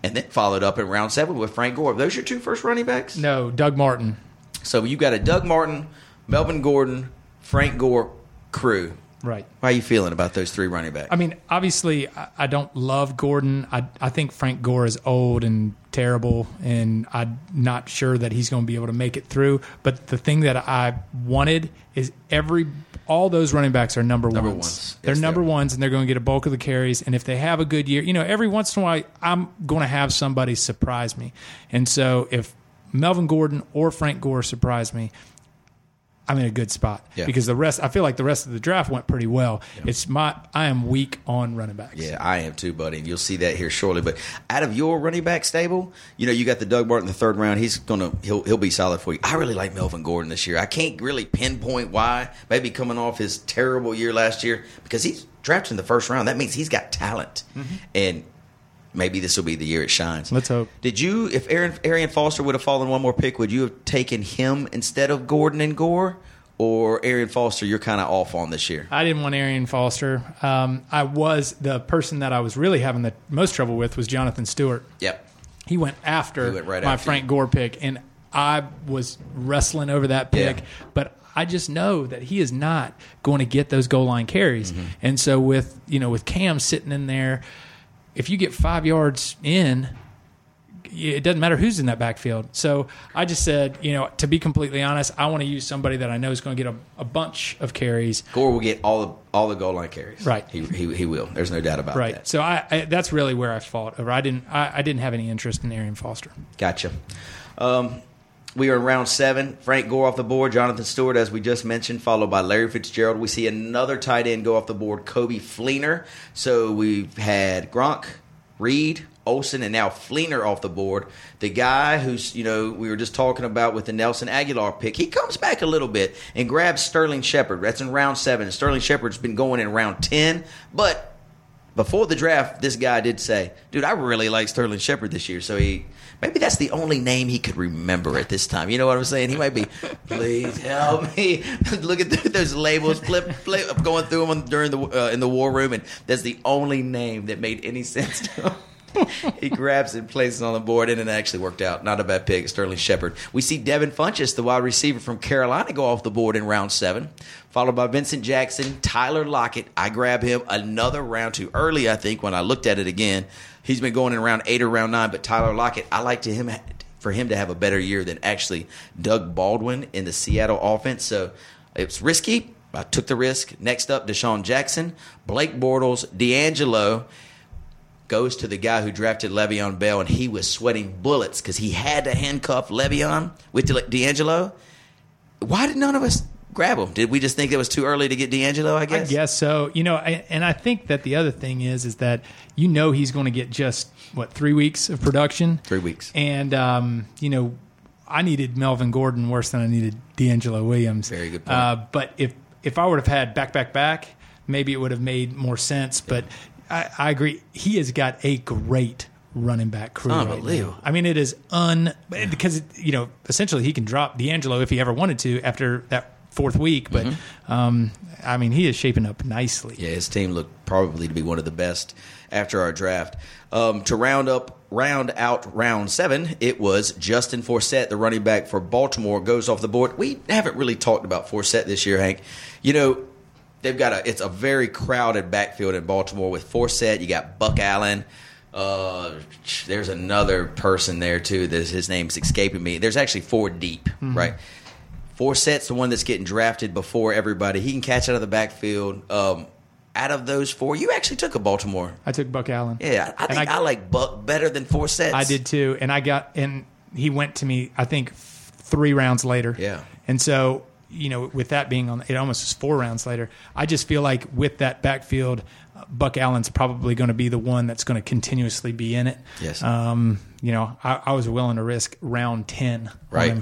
And then followed up in round seven with Frank Gore. Those your two first running backs? No, Doug Martin. So you got a Doug Martin, Melvin Gordon, Frank Gore crew. Right. How are you feeling about those three running backs? I mean, obviously, I, I don't love Gordon. I, I think Frank Gore is old and terrible, and I'm not sure that he's going to be able to make it through. But the thing that I wanted is every all those running backs are number, Number ones. ones. They're Yes, number they ones, and they're going to get a bulk of the carries. And if they have a good year, you know, every once in a while, I'm going to have somebody surprise me. And so if Melvin Gordon or Frank Gore surprise me, I'm in a good spot Yeah. because the rest. I feel like the rest of the draft went pretty well. It's my I am weak on running backs. yeah, I am too, buddy. And you'll see that here shortly. But out of your running back stable, you know, you got the Doug Martin in the third round. He's gonna he'll he'll be solid for you. I really like Melvin Gordon this year. I can't really pinpoint why. Maybe coming off his terrible year last year because he's drafted in the first round. That means he's got talent, mm-hmm. and maybe this will be the year it shines. Let's hope. Did you, if Aaron Arian Foster would have fallen one more pick, would you have taken him instead of Gordon and Gore, or Arian Foster? You're kind of off on this year. I didn't want Arian Foster. Um, I was the person that I was really having the most trouble with was Jonathan Stewart. Yep. He went after He went right my after Frank you. Gore pick, and I was wrestling over that pick. Yeah. But I just know that he is not going to get those goal line carries. Mm-hmm. And so with you know with Cam sitting in there, if you get five yards in, it doesn't matter who's in that backfield. So I just said, you know, to be completely honest, I want to use somebody that I know is going to get a, a bunch of carries. Gore will get all the all the goal line carries. Right. He he, he will. There's no doubt about that. Right. that. So I, I that's really where I fought over. I didn't I, I didn't have any interest in Arian Foster. Gotcha. Um, we are in round seven. Frank Gore off the board. Jonathan Stewart, as we just mentioned, followed by Larry Fitzgerald. We see another tight end go off the board, Coby Fleener. So we've had Gronk, Reed, Olsen, and now Fleener off the board. The guy who's, you know, we were just talking about with the Nelson Agholor pick, he comes back a little bit and grabs Sterling Shepard. That's in round seven. Sterling Shepard's been going in round 10, but before the draft, this guy did say, "Dude, I really like Sterling Shepard this year." So he maybe that's the only name he could remember at this time. You know what I'm saying? He might be, "Please help me." Look at those labels, flip, flip, I'm going through them during the uh, in the war room, and that's the only name that made any sense to him. he grabs it and places it on the board, and it actually worked out. Not a bad pick, Sterling Shepard. We see Devin Funchess, the wide receiver from Carolina, go off the board in round seven, followed by Vincent Jackson, Tyler Lockett. I grab him another round too early, I think, when I looked at it again. He's been going in round eight or round nine, but Tyler Lockett, I like to him for him to have a better year than actually Doug Baldwin in the Seattle offense. So it's risky. I took the risk. Next up, DeSean Jackson, Blake Bortles, DeAngelo goes to the guy who drafted Le'Veon Bell, and he was sweating bullets because he had to handcuff Le'Veon with DeAngelo. Why did none of us grab him? Did we just think it was too early to get DeAngelo? I guess. I guess. so. You know, I, and I think that the other thing is, is that you know he's going to get just what three weeks of production. Three weeks. And um, you know, I needed Melvin Gordon worse than I needed DeAngelo Williams. Very good point. Uh, but if if I would have had back back back, maybe it would have made more sense. But I, I agree. He has got a great running back crew. right. Unbelievable. I mean, it is un because you know essentially he can drop DeAngelo if he ever wanted to after that fourth week. But um, I mean, he is shaping up nicely. Mm-hmm. Yeah, his team looked probably to be one of the best after our draft. Um, to round up, round out round seven, it was Justin Forsett, the running back for Baltimore, goes off the board. We haven't really talked about Forsett this year, Hank. You know, they've got a it's a very crowded backfield in Baltimore with Forsett. You got Buck Allen. Uh, there's another person there too. That his name's escaping me. There's actually four deep, right? Forsett's the one that's getting drafted before everybody. He can catch out of the backfield. Um, out of those four, you actually took a Baltimore. I took Buck Allen. Yeah, I think I, like Buck better than Forsett. I did too, and I got and he went to me. I think three rounds later. Yeah. and so you know, with that being on, it almost was four rounds later. I just feel like with that backfield, Buck Allen's probably going to be the one that's going to continuously be in it. Yes. Um, you know, I, I was willing to risk round ten. Right.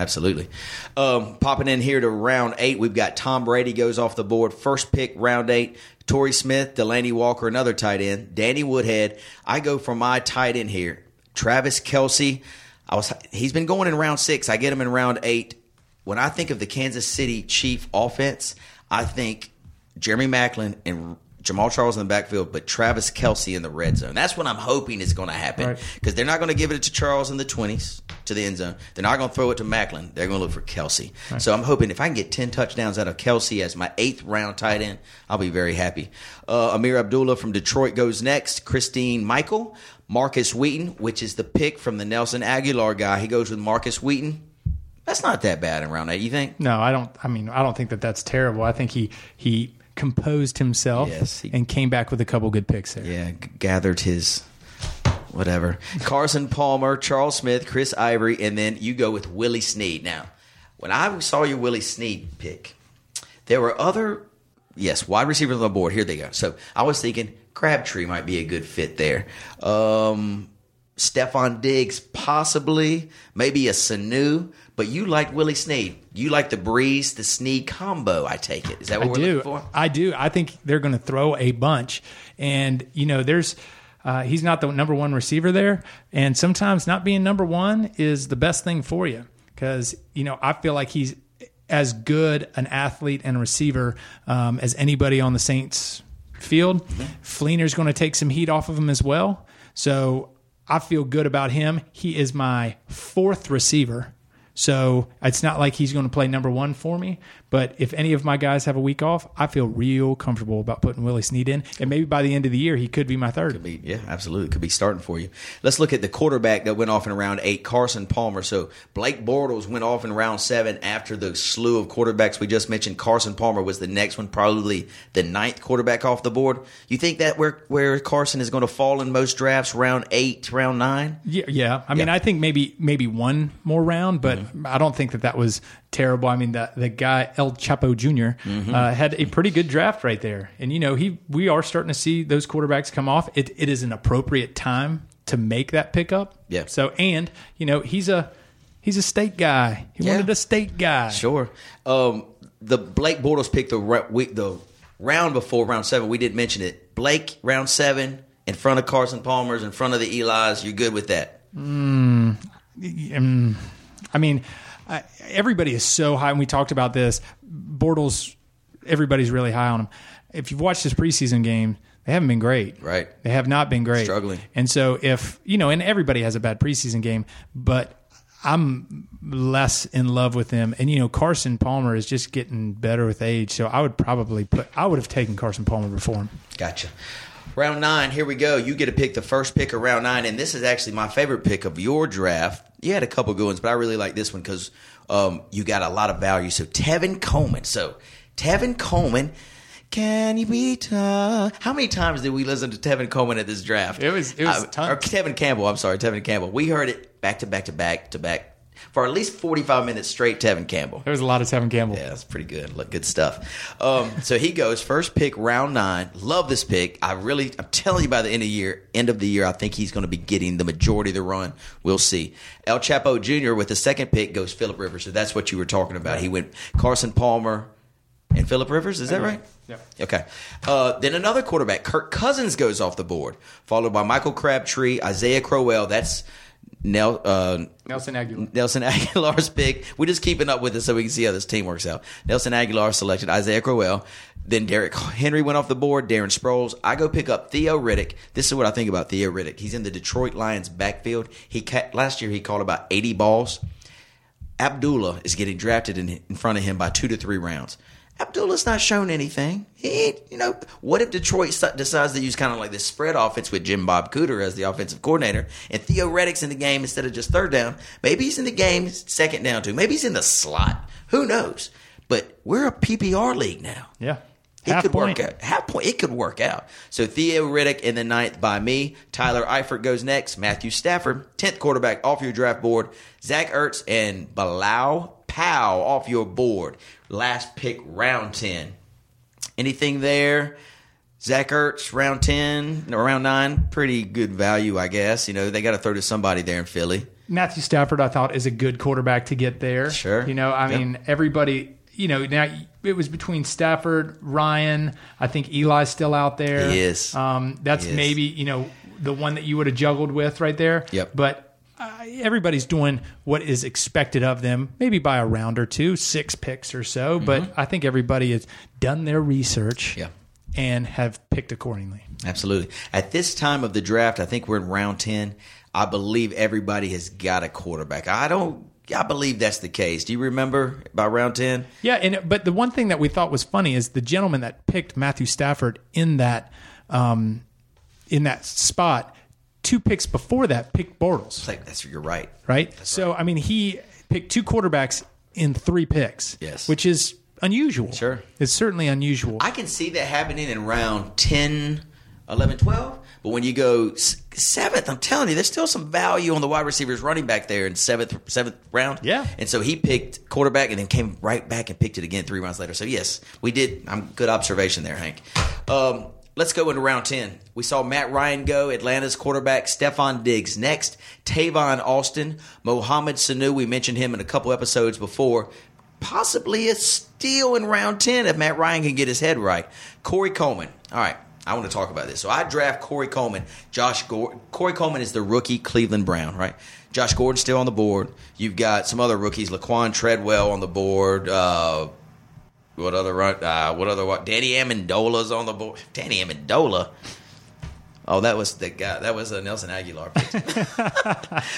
Absolutely. Um, popping in here to round eight, we've got Tom Brady goes off the board. First pick, round eight. Torrey Smith, Delanie Walker, another tight end. Danny Woodhead. I go for my tight end here. Travis Kelce. I was. He's been going in round six. I get him in round eight. When I think of the Kansas City Chief offense, I think Jeremy Maclin and Jamaal Charles in the backfield, but Travis Kelce in the red zone. That's what I'm hoping is going to happen Right. because they're not going to give it to Charles in the 20s to the end zone. They're not going to throw it to Maclin. They're going to look for Kelce. So I'm hoping if I can get 10 touchdowns out of Kelce as my eighth round tight end, I'll be very happy. Uh, Ameer Abdullah from Detroit goes next. Christine Michael. Markus Wheaton, which is the pick from the Nelson Agholor guy. He goes with Markus Wheaton. That's not that bad in round eight, you think? No, I don't. I mean, I don't think that that's terrible. I think he he composed himself Yes, he- and came back with a couple good picks there. Yeah, g- gathered his whatever. Carson Palmer, Charles Smith, Chris Ivory, and then you go with Willie Snead. Now, when I saw your Willie Snead pick, there were other yes wide receivers on the board. Here they go. So I was thinking Crabtree might be a good fit there. Um, Stefon Diggs, possibly, maybe a Sanu, but you like Willie Snead. You like the Brees, the Snead combo. I take it. Is that what I we're do. looking for? I do. I think they're going to throw a bunch, and you know, there's uh, he's not the number one receiver there, and sometimes not being number one is the best thing for you because you know I feel like he's as good an athlete and receiver um, as anybody on the Saints field. Fleener's going to take some heat off of him as well, so I feel good about him. He is my fourth receiver. So it's not like he's going to play number one for me. But if any of my guys have a week off, I feel real comfortable about putting Willie Snead in. And maybe by the end of the year, he could be my third. be yeah, absolutely. Could be starting for you. Let's look at the quarterback that went off in round eight, Carson Palmer. So Blake Bortles went off in round seven after the slew of quarterbacks we just mentioned. Carson Palmer was the next one, probably the ninth quarterback off the board. You think that where where Carson is going to fall in most drafts, round eight, round nine? Yeah, yeah. I mean, Yeah. I think maybe maybe one more round, but mm-hmm. I don't think that that was terrible. I mean, the the guy El Chapo junior uh, had a pretty good draft right there, and you know he we are starting to see those quarterbacks come off. It it is an appropriate time to make that pickup. Yeah. So and you know he's a he's a state guy. He Yeah. wanted a state guy. Sure. Um, the Blake Bortles pick the re- we- the round before round seven, we didn't mention it. Blake, round seven, in front of Carson Palmer's, in front of the Eli's. You're good with that? Um, I mean, I, everybody is so high, and we talked about this. Bortles, everybody's really high on him. If you've watched his preseason game, they haven't been great. Right. They have not been great. Struggling. And so, if, you know, and everybody has a bad preseason game, but I'm less in love with him. And, you know, Carson Palmer is just getting better with age. So I would probably put, I would have taken Carson Palmer before him. Gotcha. Round nine, here we go. You get to pick the first pick of round nine, and this is actually my favorite pick of your draft. You had a couple good ones, but I really like this one because um, you got a lot of value. So Tevin Coleman. So Tevin Coleman, can you beat? Uh, how many times did we listen to Tevin Coleman at this draft? It was- it was Uh. Or Tevin Campbell. I'm sorry, Tevin Campbell. We heard it back to back to back to back for at least 45 minutes straight. Tevin Campbell. There was a lot of Tevin Campbell. Yeah, that's pretty good. Look, good stuff. Um, so he goes first pick, round nine. Love this pick. I really, I'm telling you, by the end of the year, end of the year, I think he's going to be getting the majority of the run. We'll see. El Chapo Jr. with the second pick goes Philip Rivers. So that's what you were talking about. He went Carson Palmer and Philip Rivers. Is that right? Yeah. Okay. Uh, then another quarterback, Kirk Cousins, goes off the board, followed by Michael Crabtree, Isaiah Crowell. That's Nel, uh, Nelson Agholor. Nelson Agholor's pick. We're just keeping up with it so we can see how this team works out. Nelson Agholor selected Isaiah Crowell. Then Derek Henry went off the board. Darren Sproles. I go pick up Theo Riddick. This is what I think about Theo Riddick. He's in the Detroit Lions backfield. He ca- last year he caught about 80 balls. Abdullah is getting drafted in, in front of him by two to three rounds. Abdullah's not shown anything. He you know, what if Detroit decides to use kind of like this spread offense with Jim Bob Cooter as the offensive coordinator and Theo Riddick's in the game instead of just third down? Maybe he's in the game second down too. Maybe he's in the slot. Who knows? But we're a PPR league now. Yeah. It Half could point. work out. Half point. It could work out. So Theo Riddick in the ninth by me. Tyler Eifert goes next. Matthew Stafford, tenth quarterback off your draft board. Zach Ertz and Bilal Powell off your board. Last pick, round ten. Anything there? Zach Ertz, round ten, no, round nine, pretty good value, I guess. You know they got to throw to somebody there in Philly. Matthew Stafford, I thought, is a good quarterback to get there. Sure. You know, I Yep. mean, everybody, you know, now it was between Stafford, Ryan. I think Eli's still out there. He is. Um, that's He is. maybe, you know, the one that you would have juggled with right there. Yep. But uh, everybody's doing what is expected of them, maybe by a round or two, six picks or so. But I think everybody has done their research Mm-hmm. Yeah. and have picked accordingly. Absolutely. At this time of the draft, I think we're in round 10. I believe everybody has got a quarterback. I don't, I believe that's the case. Do you remember by round 10? Yeah, and but the one thing that we thought was funny is the gentleman that picked Matthew Stafford in that um, in that spot, two picks before that picked Bortles, like, that's, you're right. right? so I mean, he picked two quarterbacks in three picks, Yes. which is unusual. Sure. it's certainly unusual. I can see that happening in round 10, 11, 12. But when you go seventh, I'm telling you, there's still some value on the wide receivers running back there in seventh, seventh round. Yeah. And so he picked quarterback and then came right back and picked it again three rounds later. So yes, we did. I'm good observation there, Hank. Um, let's go into round 10. We saw Matt Ryan go, Atlanta's quarterback, Stefon Diggs next, Tavon Austin, Mohamed Sanu. We mentioned him in a couple episodes before. Possibly a steal in round 10 if Matt Ryan can get his head right. Corey Coleman. All right. I want to talk about this. So I draft Corey Coleman. Josh Gordon. Corey Coleman is the rookie Cleveland Brown, right? Josh Gordon's still on the board. You've got some other rookies, Laquan Treadwell on the board. Uh, what other run? Uh, what other what? Danny Amendola's on the board. Danny Amendola. Oh, that was the guy. That was a Nelson Agholor.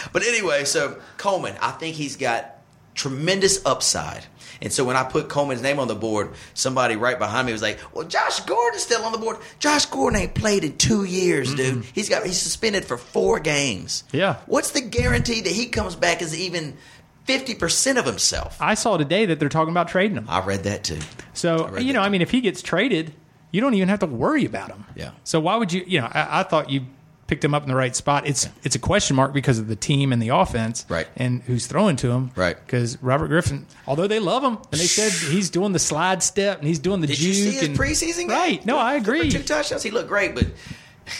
but anyway, so Coleman, I think he's got tremendous upside. And so when I put Coleman's name on the board, somebody right behind me was like, "Well, Josh Gordon's still on the board. Josh Gordon ain't played in two years, dude. He's got he's suspended for four games. Yeah. What's the guarantee that he comes back as even fifty percent of himself? I saw today that they're talking about trading him. I read that too. So you know. I mean, if he gets traded, you don't even have to worry about him. Yeah. So why would you? You know, I, I thought you picked him up in the right spot. It's it's a question mark because of the team and the offense, Right. And who's throwing to him, Right. Because Robert Griffin, although they love him and they said he's doing the slide step and he's doing the Did juke you see his and preseason game? right? No, I For agree. two touchdowns, he looked great, but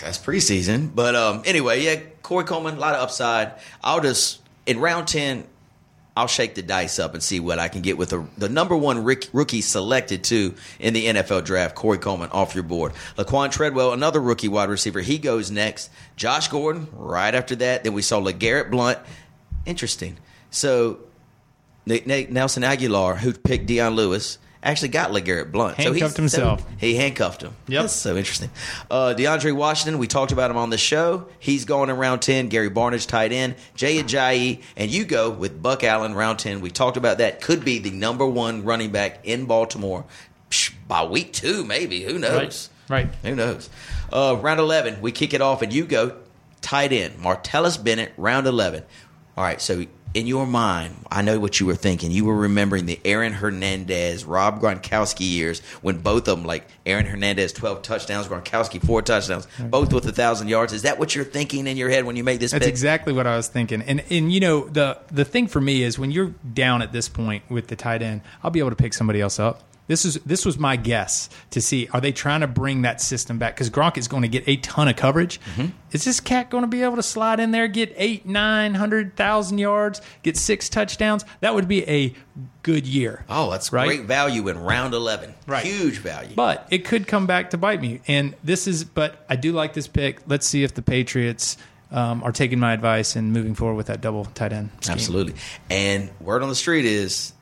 that's preseason. But um, anyway, yeah, Corey Coleman, a lot of upside. I'll just in round ten. I'll shake the dice up and see what I can get with the, the number one rick, rookie selected to in the NFL draft, Corey Coleman, off your board. Laquan Treadwell, another rookie wide receiver, he goes next. Josh Gordon, right after that. Then we saw LeGarrette Blunt. Interesting. So Nelson Agholor, who picked Dion Lewis, actually got LeGarrette Blunt. so Handcuffed he's- himself. he handcuffed him. Yep. That's so interesting. Uh, DeAndre Washington, we talked about him on the show. He's going in round 10. Gary Barnidge, tight end. Jay Ajayi, and you go with Buck Allen, round 10. We talked about that. Could be the number one running back in Baltimore Psh, by week two, maybe. Who knows? Right. Who knows? Uh, round 11, we kick it off, and you go tight end. Martellus Bennett, round 11. All right, so in your mind, I know what you were thinking. You were remembering the Aaron Hernandez, Rob Gronkowski years when both of them, like Aaron Hernandez, 12 touchdowns, Gronkowski, four touchdowns, both with a 1,000 yards. Is that what you're thinking in your head when you make this That's pick? exactly what I was thinking. And and you know the the thing for me is when you're down at this point with the tight end, I'll be able to pick somebody else up. This is this was my guess to see are they trying to bring that system back because Gronk is going to get a ton of coverage. Mm-hmm. Is this cat going to be able to slide in there, get eight, nine hundred thousand yards, get six touchdowns? That would be a good year. Oh, that's Right. great value in round 11. Right. Huge value. But it could come back to bite me. And this is, but I do like this pick. Let's see if the Patriots um, are taking my advice and moving forward with that double tight end. scheme. Absolutely. And word on the street is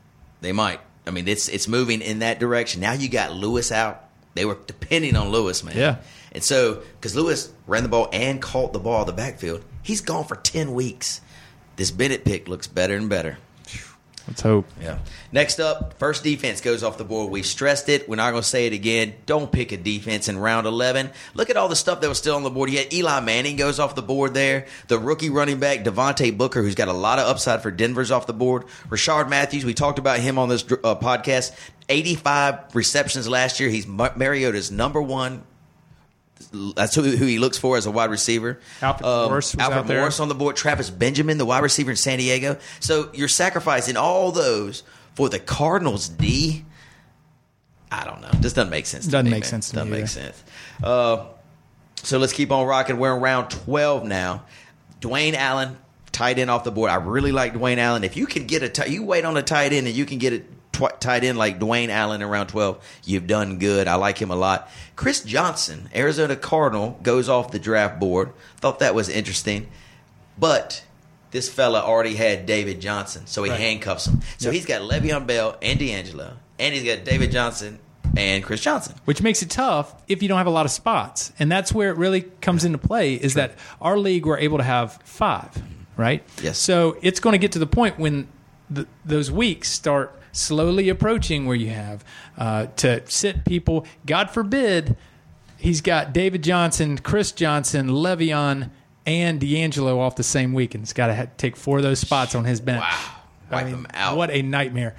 they might. I mean, it's it's moving in that direction. Now you got Lewis out. They were depending on Lewis, man. Yeah. And so, because Lewis ran the ball and caught the ball the backfield, he's gone for 10 weeks. This Bennett pick looks better and better. Let's hope. Yeah. Next up, first defense goes off the board. We stressed it. We're not going to say it again. Don't pick a defense in round 11. Look at all the stuff that was still on the board. Yet Eli Manning goes off the board there. The rookie running back, Devontae Booker, who's got a lot of upside for Denver's off the board. Rishard Matthews, we talked about him on this uh, podcast. 85 receptions last year. He's Mariota's number one that's who, who he looks for as a wide receiver. Um, Morris Alfred out there. On the board. Travis Benjamin, the wide receiver in San Diego. So you're sacrificing all those for the Cardinals D. I don't know. This doesn't make sense. To Doesn't me, make man. sense to Doesn't me make sense. Uh, so let's keep on rocking. We're in round 12 now. Dwayne Allen, tight end off the board. I really like Dwayne Allen. If you can get a tight, you wait on a tight end and you can get a tw- tight end like Dwayne Allen in round 12, you've done good. I like him a lot. Chris Johnson, Arizona Cardinal, goes off the draft board. Thought that was interesting. But this fella already had David Johnson, so he handcuffs him. So he's got Le'Veon Bell and DeAngelo, and he's got David Johnson and Chris Johnson. Which makes it tough if you don't have a lot of spots. And that's where it really comes into play is that our league, we're able to have five, right? Yes. So it's going to get to the point when the, those weeks start slowly approaching where you have uh, to sit people, God forbid, he's got David Johnson, Chris Johnson, Le'Veon, and DeAngelo off the same week. And it's got to take four of those spots on his bench. Wow. Wipe them out. What a nightmare.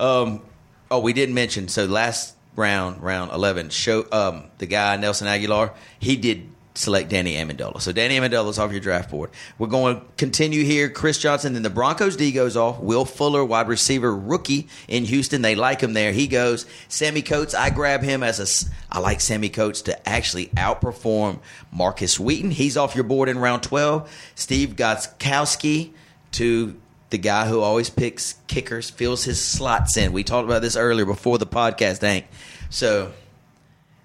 Um, oh, we didn't mention. So last round, round eleven, show um the guy Nelson Agholor. He did select Danny Amendola. So Danny Amendola's off your draft board. We're going to continue here. Chris Johnson. Then the Broncos D goes off. Will Fuller, wide receiver rookie in Houston. They like him there. He goes. Sammy Coates. I grab him as a. I like Sammy Coates to actually outperform Markus Wheaton. He's off your board in round twelve. Steve Gostkowski to the guy who always picks kickers, fills his slots in. We talked about this earlier before the podcast, Hank. So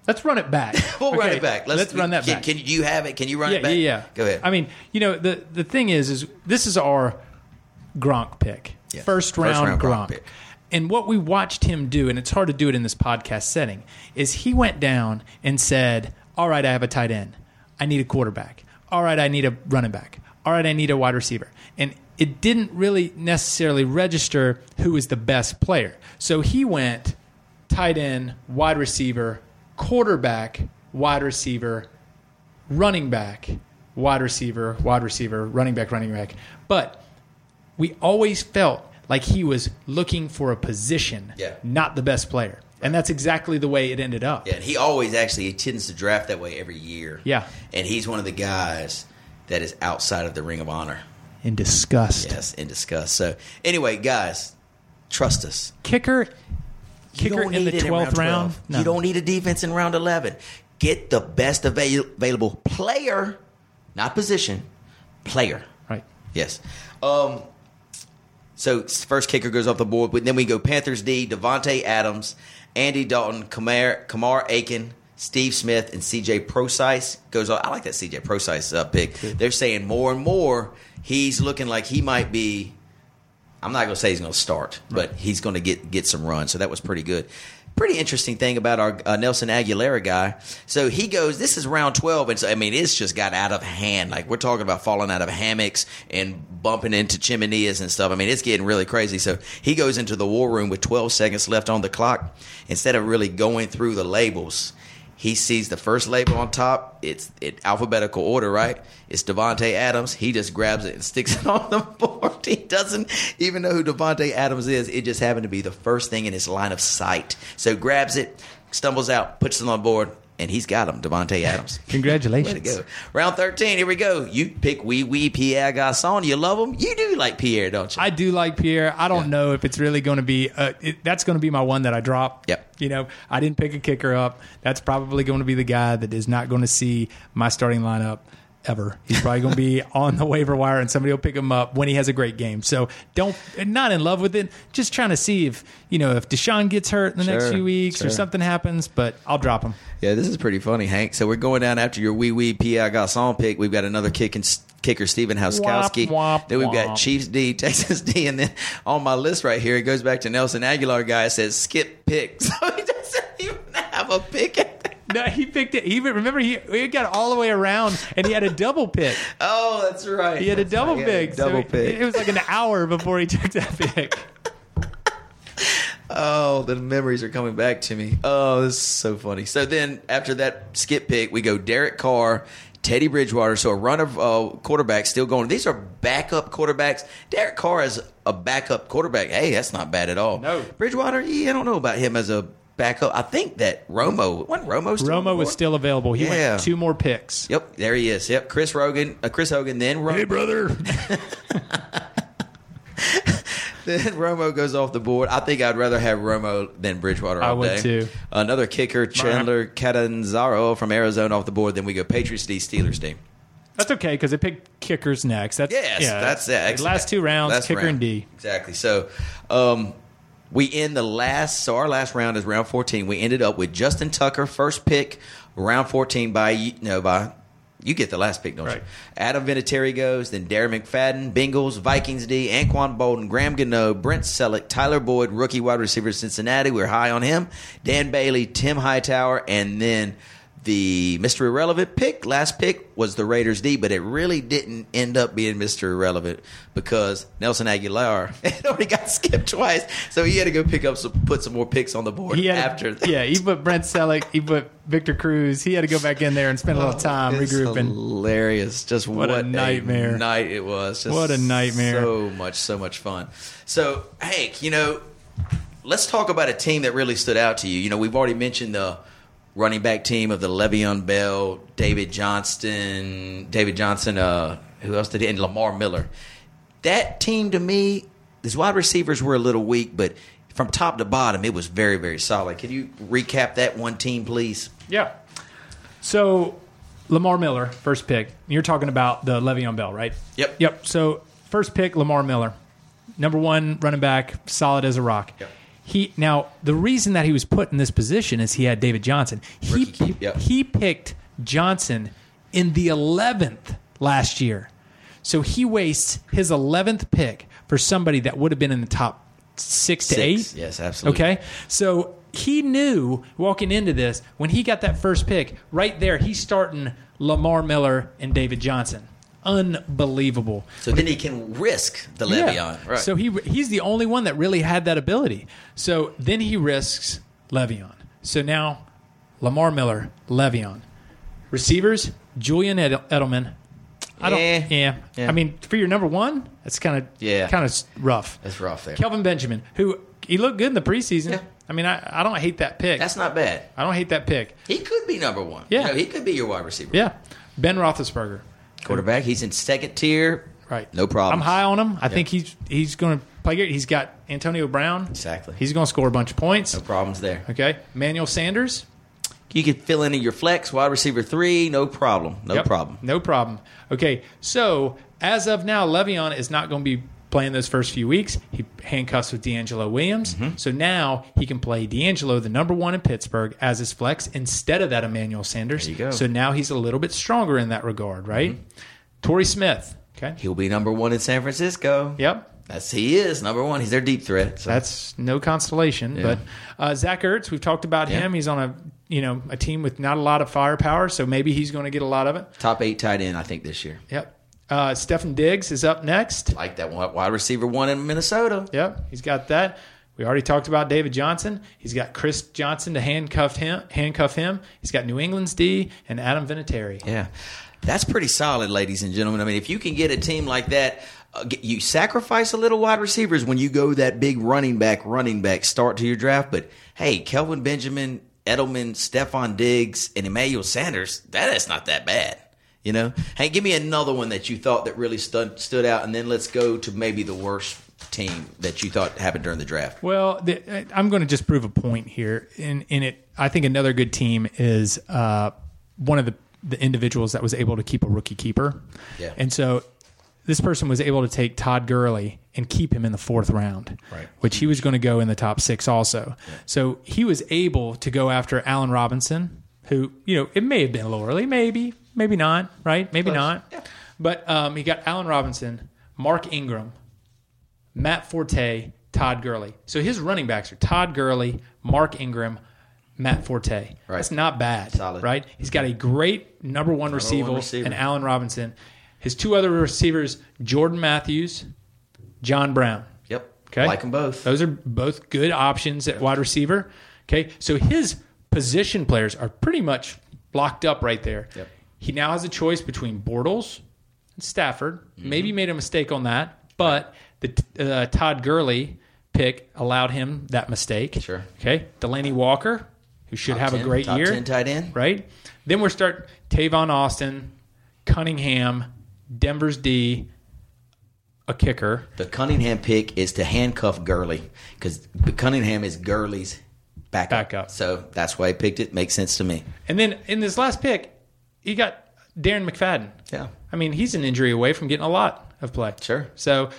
Let's run it back. we'll run it back. Let's, run that can, back. Can you have it? Can you run yeah, it back? Yeah, yeah. Go ahead. I mean, you know, the the thing is, is this is our Gronk pick, Yeah. first First round, round Gronk Gronk. pick. And what we watched him do, and it's hard to do it in this podcast setting, is he went down and said, "All right, I have a tight end. I need a quarterback. All right, I need a running back. All right, I need a wide receiver." And it didn't really necessarily register who was the best player. So he went tight end, wide receiver, quarterback, wide receiver, running back, wide receiver, wide receiver, running back, running back. But we always felt like he was looking for a position, Yeah. not the best player. And that's exactly the way it ended up. yeah, and he always actually he tends to draft that way every year. Yeah. and he's one of the guys that is outside of the Ring of Honor. In disgust. Yes, in discuss. So anyway, guys, trust us. Kicker, kicker in the need it 12th round. 12. No. You don't need a defense in round 11. Get the best avail- available player, not position, player. Right. Yes. Um, So first kicker goes off the board, but then we go Panthers D, Davante Adams, Andy Dalton, Kamar, Kamar Aiken, Steve Smith, and CJ Procise goes off. I like that CJ Procise uh, pick. They're saying more and more he's looking like he might be. I'm not going to say he's going to start, but he's going to get get some runs. So that was pretty good. Pretty interesting thing about our uh, Nelson Agholor guy. So he goes. This is round 12, and so I mean it's just got out of hand. Like we're talking about falling out of hammocks and bumping into chimeneas and stuff. I mean it's getting really crazy. So he goes into the war room with 12 seconds left on the clock. Instead of really going through the labels, he sees the first label on top. It's in alphabetical order, right? It's Davante Adams. He just grabs it and sticks it on the board. He doesn't even know who Davante Adams is. It just happened to be the first thing in his line of sight. So grabs it, stumbles out, puts it on the board, and he's got him, Davante Adams. Congratulations. Way to go. Round 13, here we go. You pick Wee Wee Pierre Garçon. You love him? You do like Pierre, don't you? I do like Pierre. I don't Yeah. know if it's really going to be. Uh, it, that's going to be my one that I drop. Yep. You know, I didn't pick a kicker up. That's probably going to be the guy that is not going to see my starting lineup ever. He's probably going to be on the waiver wire, and somebody will pick him up when he has a great game. So don't not in love with it. Just trying to see if you know if DeSean gets hurt in the next few weeks or something happens. But I'll drop him. Yeah, this is pretty funny, Hank. So we're going down after your wee wee Pierre Garçon pick. We've got another kick and kicker, Hauskowski. Womp, womp, then we've got womp. Chiefs D, Texas D, and then on my list right here, it goes back to Nelson Agholor guy. It says skip pick, so he doesn't even have a pick. No, he picked it. He remember he, he got all the way around, and he had a double pick. Oh, that's right. He had a double right. A pick. so Double it- pick. It was like an hour before he took that pick. Oh, the memories are coming back to me. Oh, this is so funny. So then after that skip pick, we go Derek Carr, Teddy Bridgewater. So a run of uh, quarterbacks still going. These are backup quarterbacks. Derek Carr is a backup quarterback. Hey, that's not bad at all. No. Bridgewater, yeah, I don't know about him as a backup. I think that Romo, when Romo still Romo was still available. He Yeah. went two more picks. Yep, there he is. Yep, Chris Rogan, uh, Chris Hogan, then Romo. brother. Then Romo goes off the board. I think I'd rather have Romo than Bridgewater all I would day. too. Another kicker, Chandler Catanzaro from Arizona off the board. Then we go Patriots D, Steelers D. That's okay because they picked kickers next. That's Yes, yeah, that's it. the Last two rounds, Last kicker round. and D. Exactly. So um, we end the last. So our last round is round fourteen. We ended up with Justin Tucker, first pick, round fourteen by you know, by. You get the last pick, don't Right. you? Adam Vinatieri goes, then Darren McFadden, Bengals, Vikings D, Anquan Boldin, Graham Gano, Brent Celek, Tyler Boyd, rookie wide receiver Cincinnati. We're high on him. Dan Bailey, Tim Hightower, and then the Mr. Irrelevant pick, last pick, was the Raiders D, but it really didn't end up being Mr. Irrelevant because Nelson Agholor had already got skipped twice, so he had to go pick up some, put some more picks on the board had after that. yeah, he put Brent Celek, he put Victor Cruz. He had to go back in there and spend a little oh, time Oh, regrouping. Hilarious! Just what, What a nightmare. night it was. Just What a nightmare. So much, so much fun. So Hank, you know, let's talk about a team that really stood out to you. You know, we've already mentioned the running back team of the Le'Veon Bell, David Johnston, David Johnson. Uh, who else did it? And Lamar Miller. That team to me, his wide receivers were a little weak, but from top to bottom, it was very, very solid. Can you recap that one team, please? Yeah. So Lamar Miller, first pick. You're talking about the Le'Veon Bell, right? Yep. Yep. So first pick, Lamar Miller, number one running back, solid as a rock. Yep. He now the reason that he was put in this position is he had David Johnson. He yep. he picked Johnson in the eleventh last year, so he wastes his eleventh pick for somebody that would have been in the top six to Six. eight. Yes, absolutely. Okay, so he knew walking into this when he got that first pick right there, he's starting Lamar Miller and David Johnson. Unbelievable. So then he can risk the Le'Veon. Right. So he he's the only one that really had that ability. So then he risks Le'Veon. So now Lamar Miller, Le'Veon. Receivers, Julian Edel- Edelman. I don't. Eh. Yeah. Yeah. I mean, for your number one, that's kind of Yeah. kind of rough. That's rough there. Kelvin Benjamin, who he looked good in the preseason. Yeah. I mean, I, I don't hate that pick. That's not bad. I don't hate that pick. He could be number one. Yeah. You know, he could be your wide receiver. Yeah. Ben Roethlisberger. Quarterback. He's in second tier. Right. No problem. I'm high on him. I think he's he's going to play good. He's got Antonio Brown. Exactly. He's going to score a bunch of points. No problems there. Okay. Manuel Sanders. You could fill in your flex wide receiver three. No problem. No Yep. problem. No problem. Okay. So as of now, Le'Veon is not going to be playing those first few weeks. He handcuffs with DeAngelo Williams. Mm-hmm. So now he can play DeAngelo, the number one in Pittsburgh, as his flex instead of that Emmanuel Sanders. There you go. Mm-hmm. So now he's a little bit stronger in that regard, right? Torrey Smith. Okay. He'll be number one in San Francisco. Yep. That's he is number one. He's their deep threat. So. That's no consolation. But uh, Zach Ertz, we've talked about Yeah. him. He's on a you know a team with not a lot of firepower, so maybe he's going to get a lot of it. top eight tight end, I think, this year. Yep. Uh, Stephen Diggs is up next. Like that wi- wide receiver one in Minnesota. Yep, he's got that. We already talked about David Johnson. He's got Chris Johnson to handcuff him. Handcuff him. He's got New England's D and Adam Vinatieri. Yeah, that's pretty solid, ladies and gentlemen. I mean, if you can get a team like that, uh, you sacrifice a little wide receivers when you go that big running back, running back start to your draft. But hey, Kelvin Benjamin, Edelman, Stefon Diggs, and Emmanuel Sanders, that is not that bad. You know, hey, give me another one that you thought that really stood stood out, and then let's go to maybe the worst team that you thought happened during the draft. Well, the, I'm going to just prove a point here. In in it, I think another good team is uh, one of the the individuals that was able to keep a rookie keeper. Yeah. And so this person was able to take Todd Gurley and keep him in the fourth round, Right. which he was going to go in the top six also. So he was able to go after Allen Robinson, who, you know, it may have been a little early, maybe, maybe not, right? Maybe not. But um, he got Allen Robinson, Mark Ingram, Matt Forte, Todd Gurley. So his running backs are Todd Gurley, Mark Ingram, Matt Forte. That's not bad, Solid. right? He's got a great number one receiver, receiver. and Allen Robinson. His two other receivers, Jordan Matthews, John Brown. Yep, Okay, like them both. Those are both good options at wide receiver. Okay, so his position players are pretty much locked up right there. Yep. He now has a choice between Bortles and Stafford. Mm-hmm. Maybe made a mistake on that, but the uh, Todd Gurley pick allowed him that mistake. Sure. Okay, Delanie Walker, who should Top have 10, a great top year, 10 tight end. right? Then we're start Tavon Austin, Cunningham, Denver's D, a kicker. The Cunningham pick is to handcuff Gurley because Cunningham is Gurley's backup. Backup. So that's why he picked it. Makes sense to me. And then in this last pick, he got Darren McFadden. Yeah. I mean, he's an injury away from getting a lot of play. Sure. So,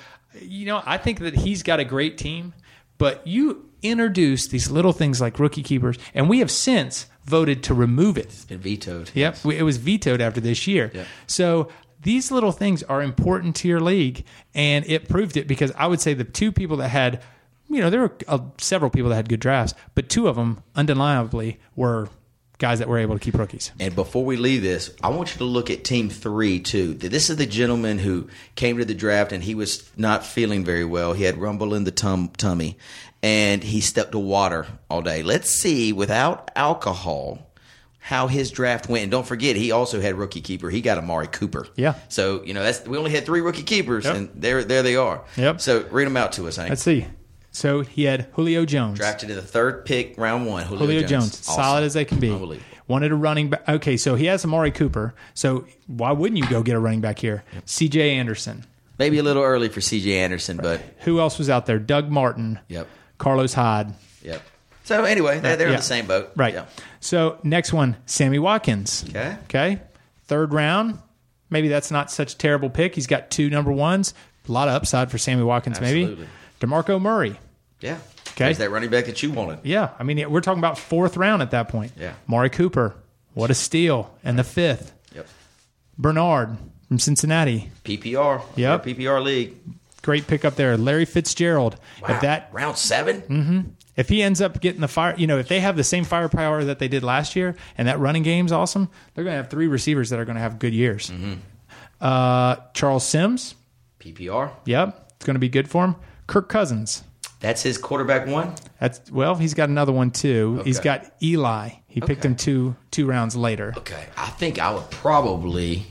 you know, I think that he's got a great team, but you introduce these little things like rookie keepers, and we have since voted to remove it. It's Been vetoed. Yep, we- it was vetoed after this year. Yep. So these little things are important to your league, and it proved it because I would say the two people that had, you know, there were uh, several people that had good drafts, but two of them undeniably were guys that were able to keep rookies. And before we leave this, I want you to look at team three too. This is the gentleman who came to the draft and he was not feeling very well. He had rumble in the tum- tummy, and he stepped to water all day. Let's see without alcohol how his draft went. And don't forget, he also had rookie keeper. He got Amari Cooper. Yeah. So you know that's we only had three rookie keepers, Yep. and there there they are. Yep. So read them out to us, Hank. Let's see. So he had Julio Jones. Drafted in the third pick, round one. Julio, Julio Jones, Jones, Awesome. solid as they can be. Wanted a running back. Okay, so he has Amari Cooper. So why wouldn't you go get a running back here? C.J. Anderson. Maybe a little early for C.J. Anderson, but Who else was out there? Doug Martin. Yep. Carlos Hyde. Yep. So anyway, they're, they're in the same boat. Right. Yeah. So next one, Sammy Watkins. Okay. Okay. Third round. Maybe that's not such a terrible pick. He's got two number ones. A lot of upside for Sammy Watkins, Absolutely. maybe. DeMarco Murray. Yeah. Okay. There's that running back that you wanted. Yeah. I mean, we're talking about fourth round at that point. Yeah. Amari Cooper. What a steal. And the fifth. Yep. Bernard from Cincinnati. PPR. Yep. PPR league. Great pick up there. Larry Fitzgerald. Wow. If that round 7 if he ends up getting the fire, you know, if they have the same firepower that they did last year, and that running game's awesome, they're going to have three receivers that are going to have good years. Uh, Charles Sims, PPR. yep, it's going to be good for him. Kirk Cousins, That's his quarterback one. that's well, he's got another one too. He's got Eli. He picked him two two rounds later. Okay. I think I would probably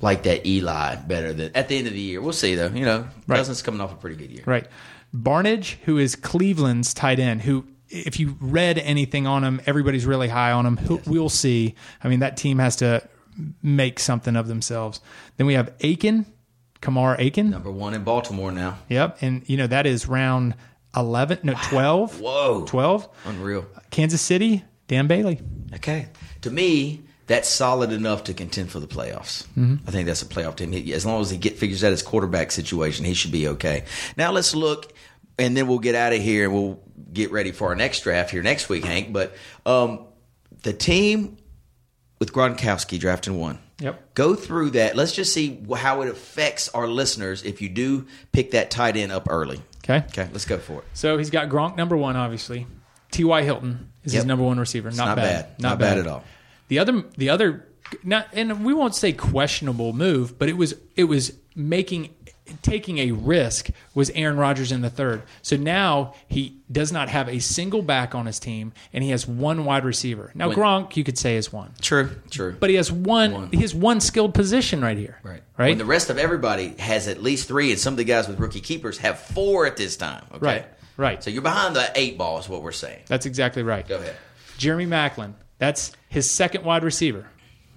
like that Eli better than at the end of the year. We'll see though. You know, Right. Cousins coming off a pretty good year. Right. Barnidge, who is Cleveland's tight end, who, if you read anything on him, everybody's really high on him. Who, We'll see. I mean, that team has to make something of themselves. Then we have Aiken, Kamar Aiken. Number one in Baltimore now. Yep. And, you know, that is round 11, no, 12. Whoa. 12. Unreal. Kansas City, Dan Bailey. Okay. To me, that's solid enough to contend for the playoffs. Mm-hmm. I think that's a playoff team. As long as he get figures out his quarterback situation, he should be okay. Now let's look, and then we'll get out of here and we'll get ready for our next draft here next week, Hank. But um, the team with Gronkowski drafting one. Yep. Go through that. Let's just see how it affects our listeners if you do pick that tight end up early. Okay. Okay, let's go for it. So he's got Gronk number one, obviously. T.Y. Hilton is his number one receiver. Not, not bad. bad. Not bad at all. The other, the other, not, and we won't say questionable move, but it was it was making taking a risk was Aaron Rodgers in the third. So now he does not have a single back on his team, and he has one wide receiver. Now When- Gronk, you could say is one, True, true. but he has one. One. He has one skilled position right here. Right. Right. When the rest of everybody has at least three, and some of the guys with rookie keepers have four at this time. Okay. Right, right. So you're behind the eight ball, is what we're saying. That's exactly right. Go ahead. Jeremy Maclin. That's his second wide receiver.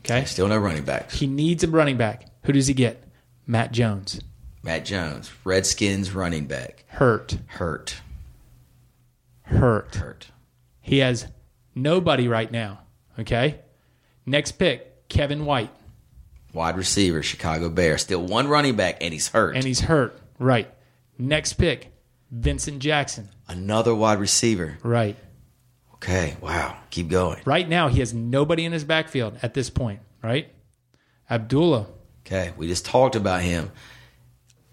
Okay. Still no running backs. He needs a running back. Who does he get? Matt Jones. Matt Jones, Redskins running back, Hurt. hurt, Hurt. hurt. He has nobody right now. Okay. Next pick, Kevin White. Wide receiver, Chicago Bears. Still one running back, and he's hurt. And he's hurt. Right. Next pick, Vincent Jackson. Another wide receiver. Right. Okay, wow. Keep going. Right now, he has nobody in his backfield at this point. Right. Abdullah. Okay, we just talked about him.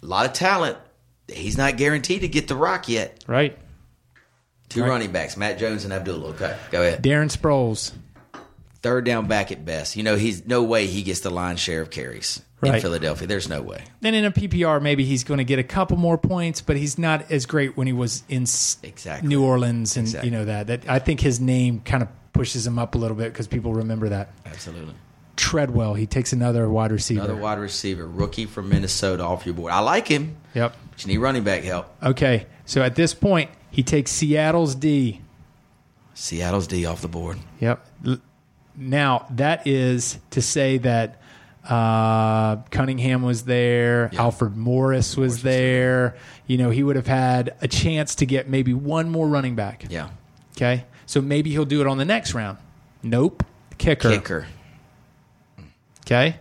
A lot of talent. He's not guaranteed to get the rock yet. Right. Two Right. running backs, Matt Jones and Abdullah. Okay, go ahead. Darren Sproles. Third down back at best. You know, he's no way he gets the lion's share of carries in Philadelphia. There's no way. Then in a PPR, maybe he's going to get a couple more points, but he's not as great when he was in Exactly. New Orleans and Exactly. you know that. That I think his name kind of pushes him up a little bit because people remember that. Absolutely. Treadwell, he takes another wide receiver. Another wide receiver, rookie from Minnesota off your board. I like him, Yep. but you need running back help. Okay, so at this point, he takes Seattle's D. Seattle's D off the board. Yep. Now that is to say that uh, Cunningham was there, Yeah. Alfred Morris was there. You know, he would have had a chance to get maybe one more running back. Yeah. Okay, so maybe he'll do it on the next round. Nope. Kicker. Kicker. Okay.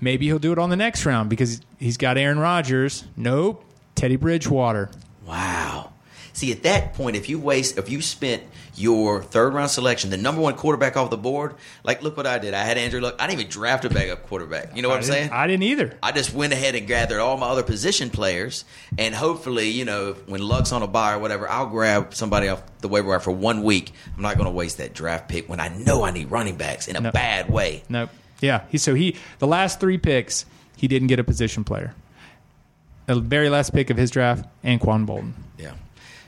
Maybe he'll do it on the next round because he's got Aaron Rodgers. Nope. Teddy Bridgewater. Wow. See, at that point, if you waste, if you spent your third round selection, the number one quarterback off the board, like look what I did. I had Andrew Luck. I didn't even draft a backup quarterback. You know what I'm saying? I didn't either. I just went ahead and gathered all my other position players, and hopefully, you know, when Luck's on a buy or whatever, I'll grab somebody off the waiver wire for one week. I'm not going to waste that draft pick when I know I need running backs in a No. bad way. Nope. Yeah. He, so he the last three picks he didn't get a position player. The very last pick of his draft, Anquan Boldin. Yeah.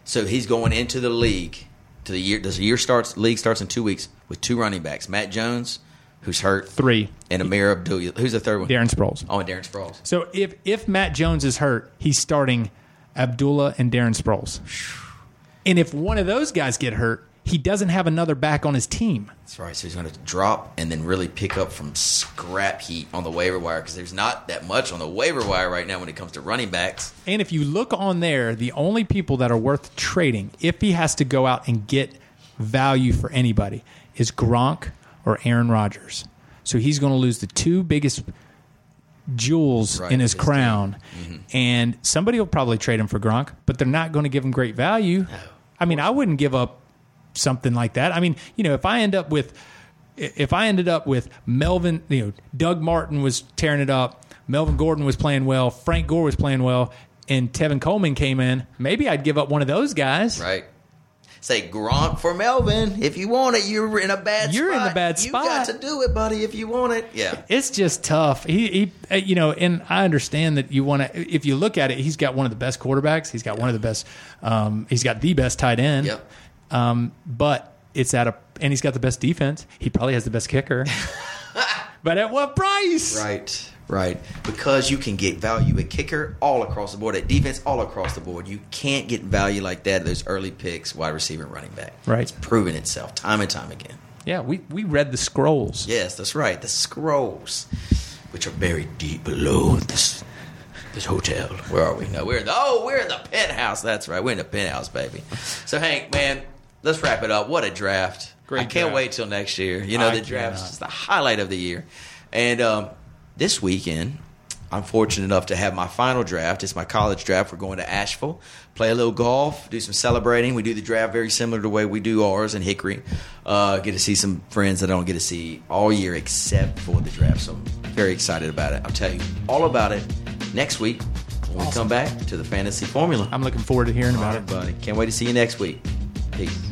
So he's going into the league to the year. Does the year starts? League starts in two weeks with two running backs: Matt Jones, who's hurt, Three. and Ameer Abdul. Who's the third one? Darren Sproles. Oh, and Darren Sproles. So if if Matt Jones is hurt, he's starting Abdullah and Darren Sproles. And if one of those guys get hurt, he doesn't have another back on his team. That's right. So he's going to drop and then really pick up from scrap heat on the waiver wire because there's not that much on the waiver wire right now when it comes to running backs. And if you look on there, the only people that are worth trading, if he has to go out and get value for anybody, is Gronk or Aaron Rodgers. So he's going to lose the two biggest jewels Right, in his his Mm-hmm. crown. And somebody will probably trade him for Gronk, but they're not going to give him great value. I mean, I wouldn't give up something like that. I mean, you know, if I end up with if I ended up with Melvin, you know, Doug Martin was tearing it up, Melvin Gordon was playing well, Frank Gore was playing well, and Tevin Coleman came in, maybe I'd give up one of those guys. Right. Say Gronk for Melvin. If you want it, you're in a bad You're in spot. a bad spot. You got to do it, buddy, if you want it. Yeah. It's just tough. He, he, uh, you know, and I understand that you want to. If you look at it, he's got one of the best quarterbacks. He's got one of the best. Um, he's got the best tight end. Yep. Um, but it's at a, and he's got the best defense. He probably has the best kicker. but at what price? Right, right. Because you can get value at kicker all across the board, at defense all across the board. You can't get value like that at those early picks, wide receiver and running back. Right. It's proven itself time and time again. Yeah, we we read the scrolls. Yes, that's right. The scrolls, which are buried deep below this this hotel. Where are we? No, we're in the oh, we're in the penthouse. That's right. We're in the penthouse, baby. So Hank, man, let's wrap it up. What a draft. I can't draft. wait till next year. You know, I the draft is the highlight of the year. And um, this weekend, I'm fortunate enough to have my final draft. It's my college draft. We're going to Asheville, play a little golf, do some celebrating. We do the draft very similar to the way we do ours in Hickory. Uh, get to see some friends that I don't get to see all year except for the draft. So I'm very excited about it. I'll tell you all about it next week when we come back to the Fantasy Formula. I'm looking forward to hearing All about right, it. buddy. Can't wait to see you next week. Peace.